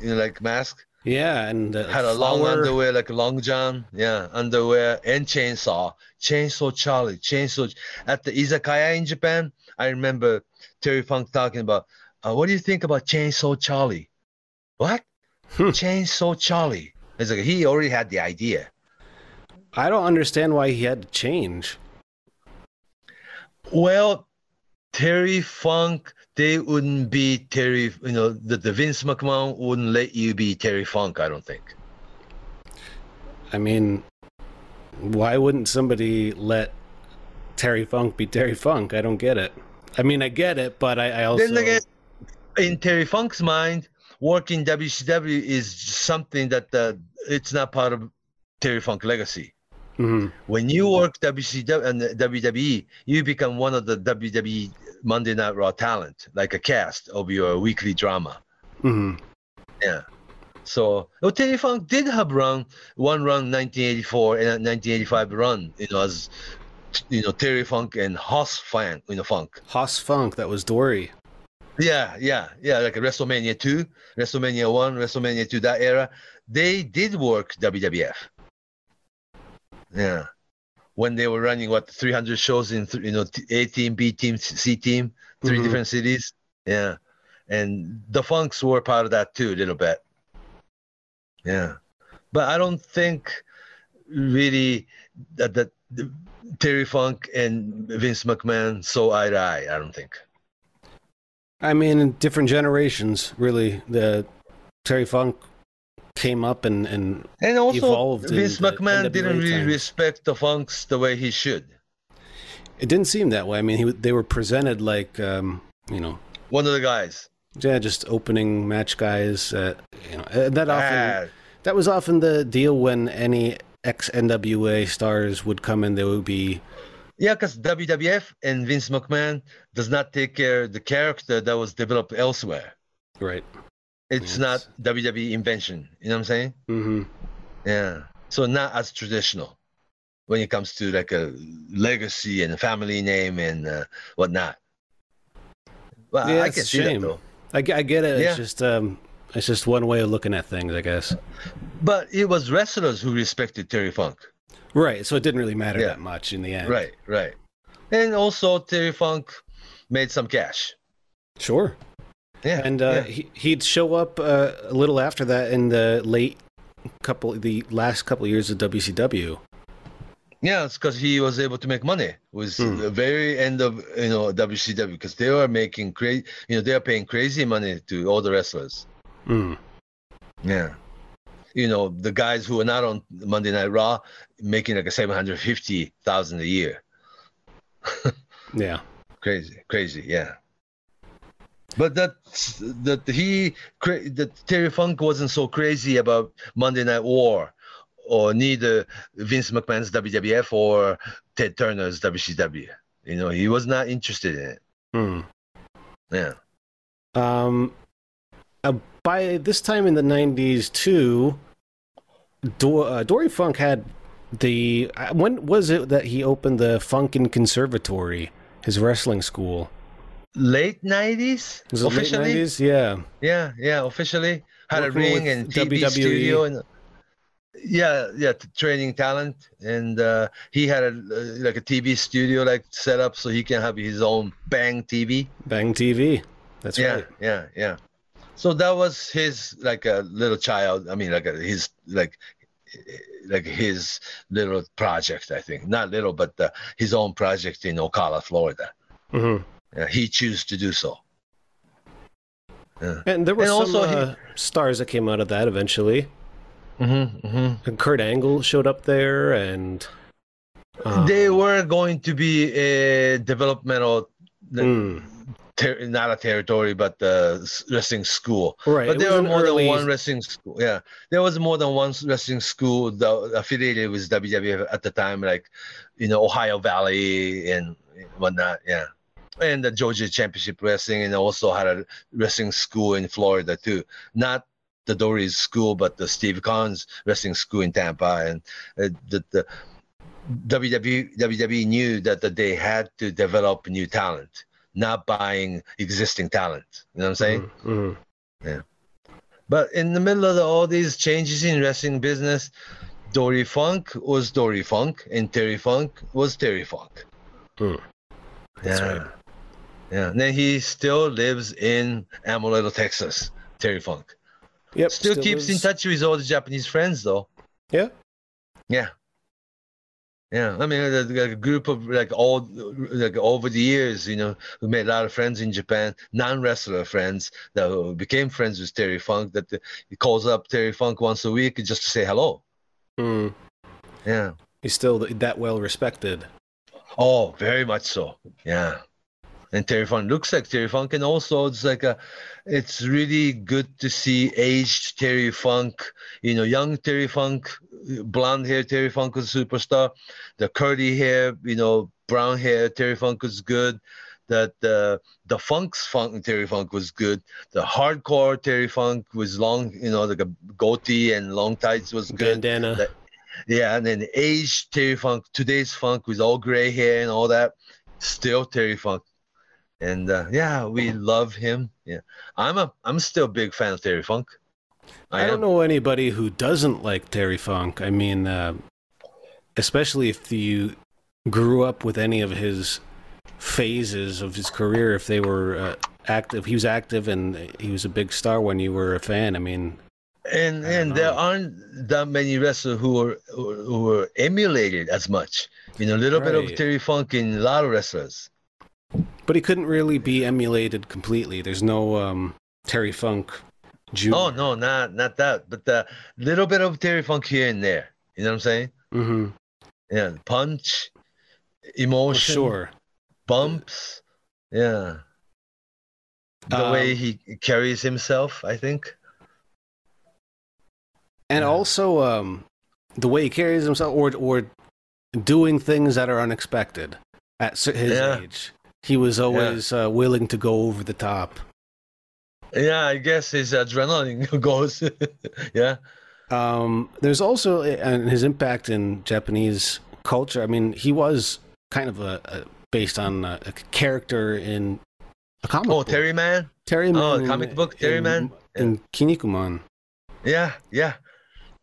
you know, like mask. Yeah, and uh, Had a long flower- underwear, like long john. Yeah, underwear and chainsaw. Chainsaw Charlie. Chainsaw at the izakaya in Japan. I remember Terry Funk talking about. Uh, what do you think about Chainsaw Charlie? What? Hmm. Chainsaw Charlie. It's like he already had the idea. I don't understand why he had to change. Well, Terry Funk, they wouldn't be Terry, you know, the, the Vince McMahon wouldn't let you be Terry Funk, I don't think. I mean, why wouldn't somebody let Terry Funk be Terry Funk? I don't get it. I mean, I get it, but I, I also Then again, in Terry Funk's mind, working WCW is something that uh, it's not part of Terry Funk legacy. Mhm. When you work WCW and WWE, you become one of the WWE Monday Night Raw talent, like a cast of your weekly drama. Mhm. Yeah. So Terry Funk did have run one run 1984 and 1985 run, you know, as you know Terry Funk and Hoss Funk, you know, Funk. Hoss Funk, that was Dory. Yeah, yeah, yeah. Like WrestleMania 2, WrestleMania 1, WrestleMania 2, that era, they did work WWF. Yeah. When they were running what 300 shows in th- you know A team, B team, C team, 3 Mhm. different cities. Yeah, and the Funks were part of that too, a little bit. Yeah, but I don't think really that that the- Terry Funk and Vince McMahon saw eye to eye. I don't think. I mean, different generations, really. The Terry Funk came up and, and And also, Evolved Vince the McMahon NWA didn't really times. respect the Funks the way he should. it didn't seem that way. I mean, he, they were presented like, um, you know, One of the guys. yeah, just opening match guys. Uh, you know, uh, that often Bad. that was often the deal when any ex NWA stars would come in. They would be Yeah, because WWF and Vince McMahon does not take care of the character that was developed elsewhere. right. It's Yes. not WWE invention. You know what I'm saying? hmm Yeah. So not as traditional when it comes to like a legacy and a family name and uh, whatnot. Well, Yeah, I can see shame. that though. I, I get it. Yeah. It's just um, it's just one way of looking at things, I guess. But it was wrestlers who respected Terry Funk. Right. So it didn't really matter Yeah. that much in the end. Right, right. And also Terry Funk made some cash. Sure. Yeah. And uh, yeah. he, he'd show up uh, a little after that in the late couple, the last couple of years of WCW. Yeah, it's because he was able to make money. It was Hmm. the very end of you know WCW because they were making crazy, you know, they are paying crazy money to all the wrestlers. Mm. Yeah, you know, the guys who are not on Monday Night Raw making like a seven hundred fifty thousand a year. Yeah. Crazy, crazy, yeah. But that that he that Terry Funk wasn't so crazy about Monday Night War, or neither Vince McMahon's WWF or Ted Turner's WCW. You know, he was not interested in it. Mm. Yeah. Um, uh, by this time in the '90s, too, Do- uh, Dory Funk had the. Uh, when was it that he opened the Funking Conservatory, his wrestling school? Late nineties, Was it late officially. '90s? Yeah. Yeah, yeah, officially had a ring and TV WWE. studio and yeah, yeah, training talent, and uh, he had a uh, like a TV studio like set up so he can have his own Bang TV. Bang TV. That's yeah, right. yeah, yeah. So that was his like a little child. I mean, like a, his like like his little project. I think not little, but uh, his own project in Ocala, Florida. hmm Yeah, he chose to do so. And there were And some also he- uh, stars that came out of that eventually. Mm-hmm, mm-hmm. And Kurt Angle showed up there, and um, they were going to be a developmental, mm, ter- not a territory, but the wrestling school. right. But it there was were more early- than one wrestling school. Yeah, there was more than one wrestling school that affiliated with WWF at the time, like you know Ohio Valley and whatnot. Yeah, and the Georgia Championship Wrestling, and also had a wrestling school in Florida too. Not the Dory's school, but the Steve Collins wrestling school in Tampa, and uh, the, the WWE WWE knew that, that they had to develop new talent, not buying existing talent. You know what I'm saying? Mhm, mhm. But in the middle of the, all these changes in wrestling business, Dory Funk was Dory Funk, and Terry Funk was Terry Funk. Hmm. That's yeah. right. Yeah. And then he still lives in Amarillo, Texas. Terry Funk. Yep. Still, keeps in touch with all the Japanese friends, though. Yeah. Yeah. Yeah, I mean, a, a group of like all like over the years, you know, who made a lot of friends in Japan, non-wrestler friends that became friends with Terry Funk. That he calls up Terry Funk once a week just to say hello. Mm. Yeah. He's still that well respected. Oh, very much so. Yeah. And Terry Funk looks like Terry Funk, and also it's like a, it's really good to see aged Terry Funk. You know, young Terry Funk, blonde hair Terry Funk was a superstar. The curly hair, you know, brown hair Terry Funk was good. That the the Funk's Funk Terry Funk was good. The hardcore Terry Funk was long, you know, like a goatee and long tights was good. Bandana. That- Yeah, and then aged Terry Funk, today's Funk with all gray hair and all that, still Terry Funk. And uh, yeah, we love him. Yeah, I'm a I'm still a big fan of Terry Funk. I don't am. know anybody who doesn't like Terry Funk. I mean, uh, especially if you grew up with any of his phases of his career, if they were uh, active, he was active and he was a big star when you were a fan. I mean, And I and there aren't that many wrestlers who were who were emulated as much. You know, a little bit of Terry Funk in a lot of wrestlers. But he couldn't really be emulated completely. There's no um, Terry Funk Jr. Oh no, not not that, but a little bit of Terry Funk here and there. You know what I'm saying? Mm-hmm. Yeah, punch, emotion, sure. bumps. Yeah, the way Um, he carries himself, I think. and Yeah. also um, the way he carries himself, or or doing things that are unexpected at his Yeah. age. He was always uh, willing to go over the top. Yeah, I guess his adrenaline goes. yeah, Um, there's also and his impact in Japanese culture. I mean, he was kind of a, a based on a, a character in a comic. Oh, book. Terry Man. Terry Man. oh, in- comic book, Terry in, Man? in Kinnikuman. Yeah, yeah.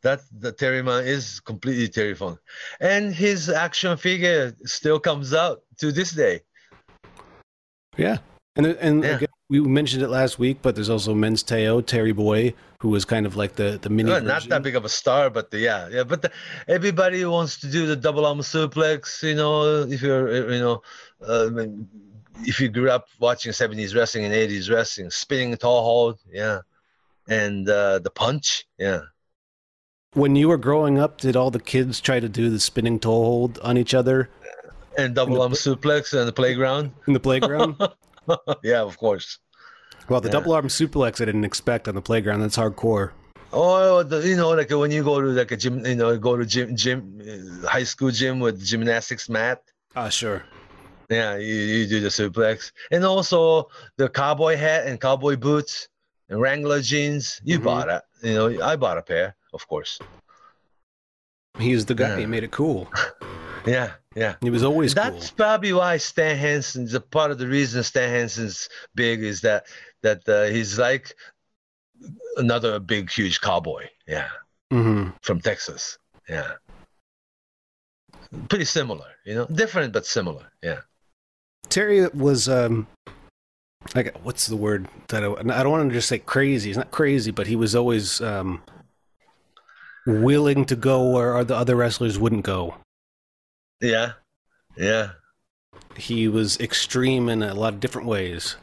That the Terry Man is completely terrifying, and his action figure still comes out to this day. Yeah, and and Yeah. again, we mentioned it last week, but there's also Mens Teioh Terry Boy, who was kind of like the the mini. Not that big of a star, but the, yeah, yeah. But the, everybody wants to do the double arm suplex. You know, if you're, you know, uh, if you grew up watching '70s wrestling and '80s wrestling, spinning toe hold, yeah, and uh, the punch, yeah. When you were growing up, did all the kids try to do the spinning toe hold on each other And double arm suplex on the playground. in the playground? yeah, of course. well, the Yeah. double arm suplex I didn't expect on the playground. That's hardcore. Oh, the, you know, like when you go to like a gym, you know, go to gym, gym, uh, high school gym with gymnastics mat. Ah, sure. Yeah, you, you do the suplex, and also the cowboy hat and cowboy boots and Wrangler jeans. You Mhm. bought it, you know. I bought a pair, of course. He's the guy. He made it cool. Yeah, yeah. He was always That's cool. probably why Stan Hansen's a part of the reason Stan Hansen's big is that that uh, he's like another big, huge cowboy. Yeah, hmm from Texas. Yeah, pretty similar. You know, different but similar. Yeah. Terry was um, like what's the word that I, I don't want to just say crazy. He's not crazy, but he was always um willing to go where the other wrestlers wouldn't go. Yeah, yeah. He was extreme in a lot of different ways.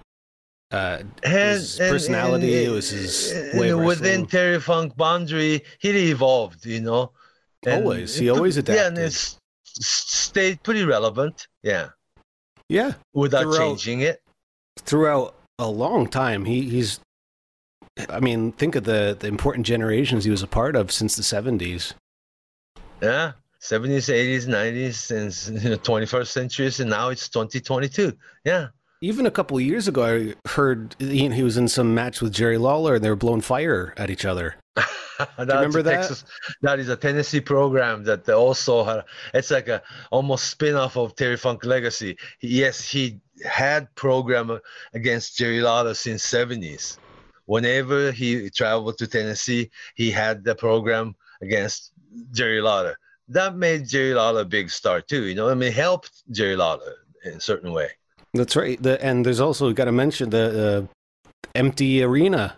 Uh, And, His personality, it was his way of within. Terry Funk boundary, he evolved. You know, And Always. He always Yeah, and adapted. it's stayed pretty relevant. Yeah, yeah, without Throughout- changing it. throughout a long time, he, he's. I mean, think of the the important generations he was a part of since the seventies. Yeah, seventies, eighties, nineties, and twenty first centuries, and now it's twenty twenty two. Yeah. Even a couple of years ago, I heard he, he was in some match with Jerry Lawler, and they were blowing fire at each other. Remember that? Texas, that is a Tennessee program that also had. It's like a almost spin-off of Terry Funk Legacy. Yes, he had program against Jerry Lawler since seventies. Whenever he traveled to Tennessee, he had the program against Jerry Lawler. That made Jerry Lawler a big star too. You know, I mean, helped Jerry Lawler in a certain way. That's right. The, and there's also got to mention the uh, empty arena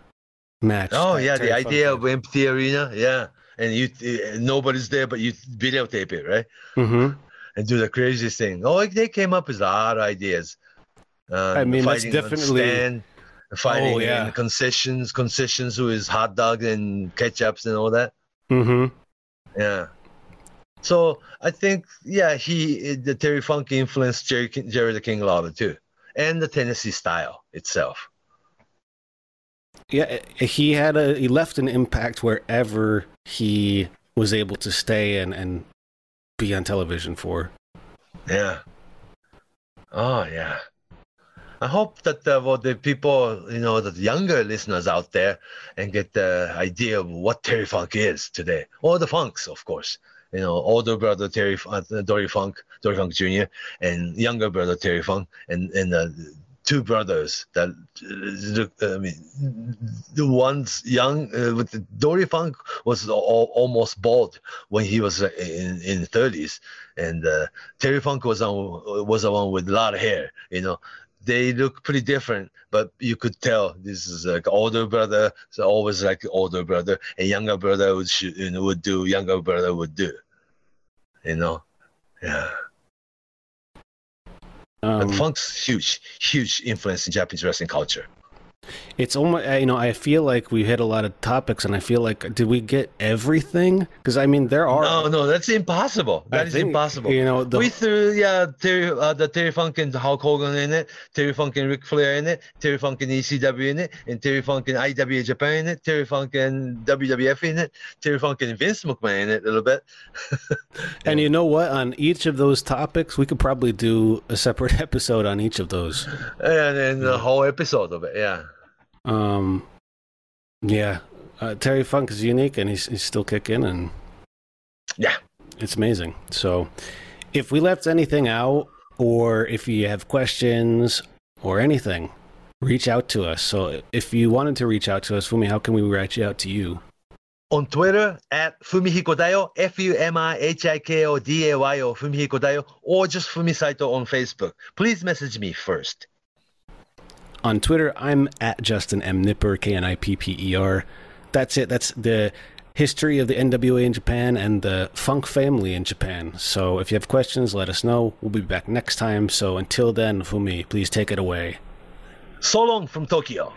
match. Oh yeah, the idea of empty arena, yeah, and you uh, nobody's there, but you videotape it, right? Mhm. and do the craziest thing. Oh, they came up with a lot of ideas. Uh, I mean, that's definitely- stand, fighting Oh, yeah. in concessions, concessions with hot dogs and ketchups and all that. Mhm. Yeah. So I think, yeah, he the Terry Funk influenced Jerry, Jerry the King Lawler too, and the Tennessee style itself. Yeah, he had a he left an impact wherever he was able to stay and and be on television for. Yeah. Oh yeah. I hope that uh, well, the people, you know, the younger listeners out there, and get the idea of what Terry Funk is today, or the Funks, of course. You know, older brother Terry, uh, Dory Funk, Dory Funk Jr., and younger brother Terry Funk, and and uh, two brothers that uh, I mean, the one's young uh, with the Dory Funk was all, almost bald when he was uh, in in 30s, and uh, Terry Funk was on was the one with a lot of hair. You know, they look pretty different, but you could tell this is like older brother. So always like older brother, and younger brother would you know, would do younger brother would do. You know, yeah. Um, Funk's huge, huge influence in Japanese wrestling culture it's almost you know I feel like we hit a lot of topics, and I feel like did we get everything? Because I mean there are no, no, that's impossible. That I is think, impossible. You know, the, we threw yeah Terry, uh, the Terry Funk and Hulk Hogan in it, Terry Funk and Ric Flair in it, Terry Funk and ECW in it, and Terry Funk and IWA Japan in it, Terry Funk and WWF in it, Terry Funk and Vince McMahon in it a little bit. and you know what? On each of those topics, we could probably do a separate episode on each of those. And then the whole episode of it, yeah. Um, yeah, uh, Terry Funk is unique, and he's he's still kicking, and yeah, it's amazing. So, if we left anything out, or if you have questions or anything, reach out to us. So, if you wanted to reach out to us, Fumi, how can we reach out to you? On Twitter at Fumihiko Dayo, F U M I H I K O D A Y O, Fumihiko Dayo, or just Fumi Saito on Facebook. Please message me first. On Twitter, I'm at Justin M. Knipper, K N I P P E R. That's it. That's the history of the NWA in Japan and the Funk family in Japan. So if you have questions, let us know. We'll be back next time. So until then, Fumi, please take it away. So long from Tokyo.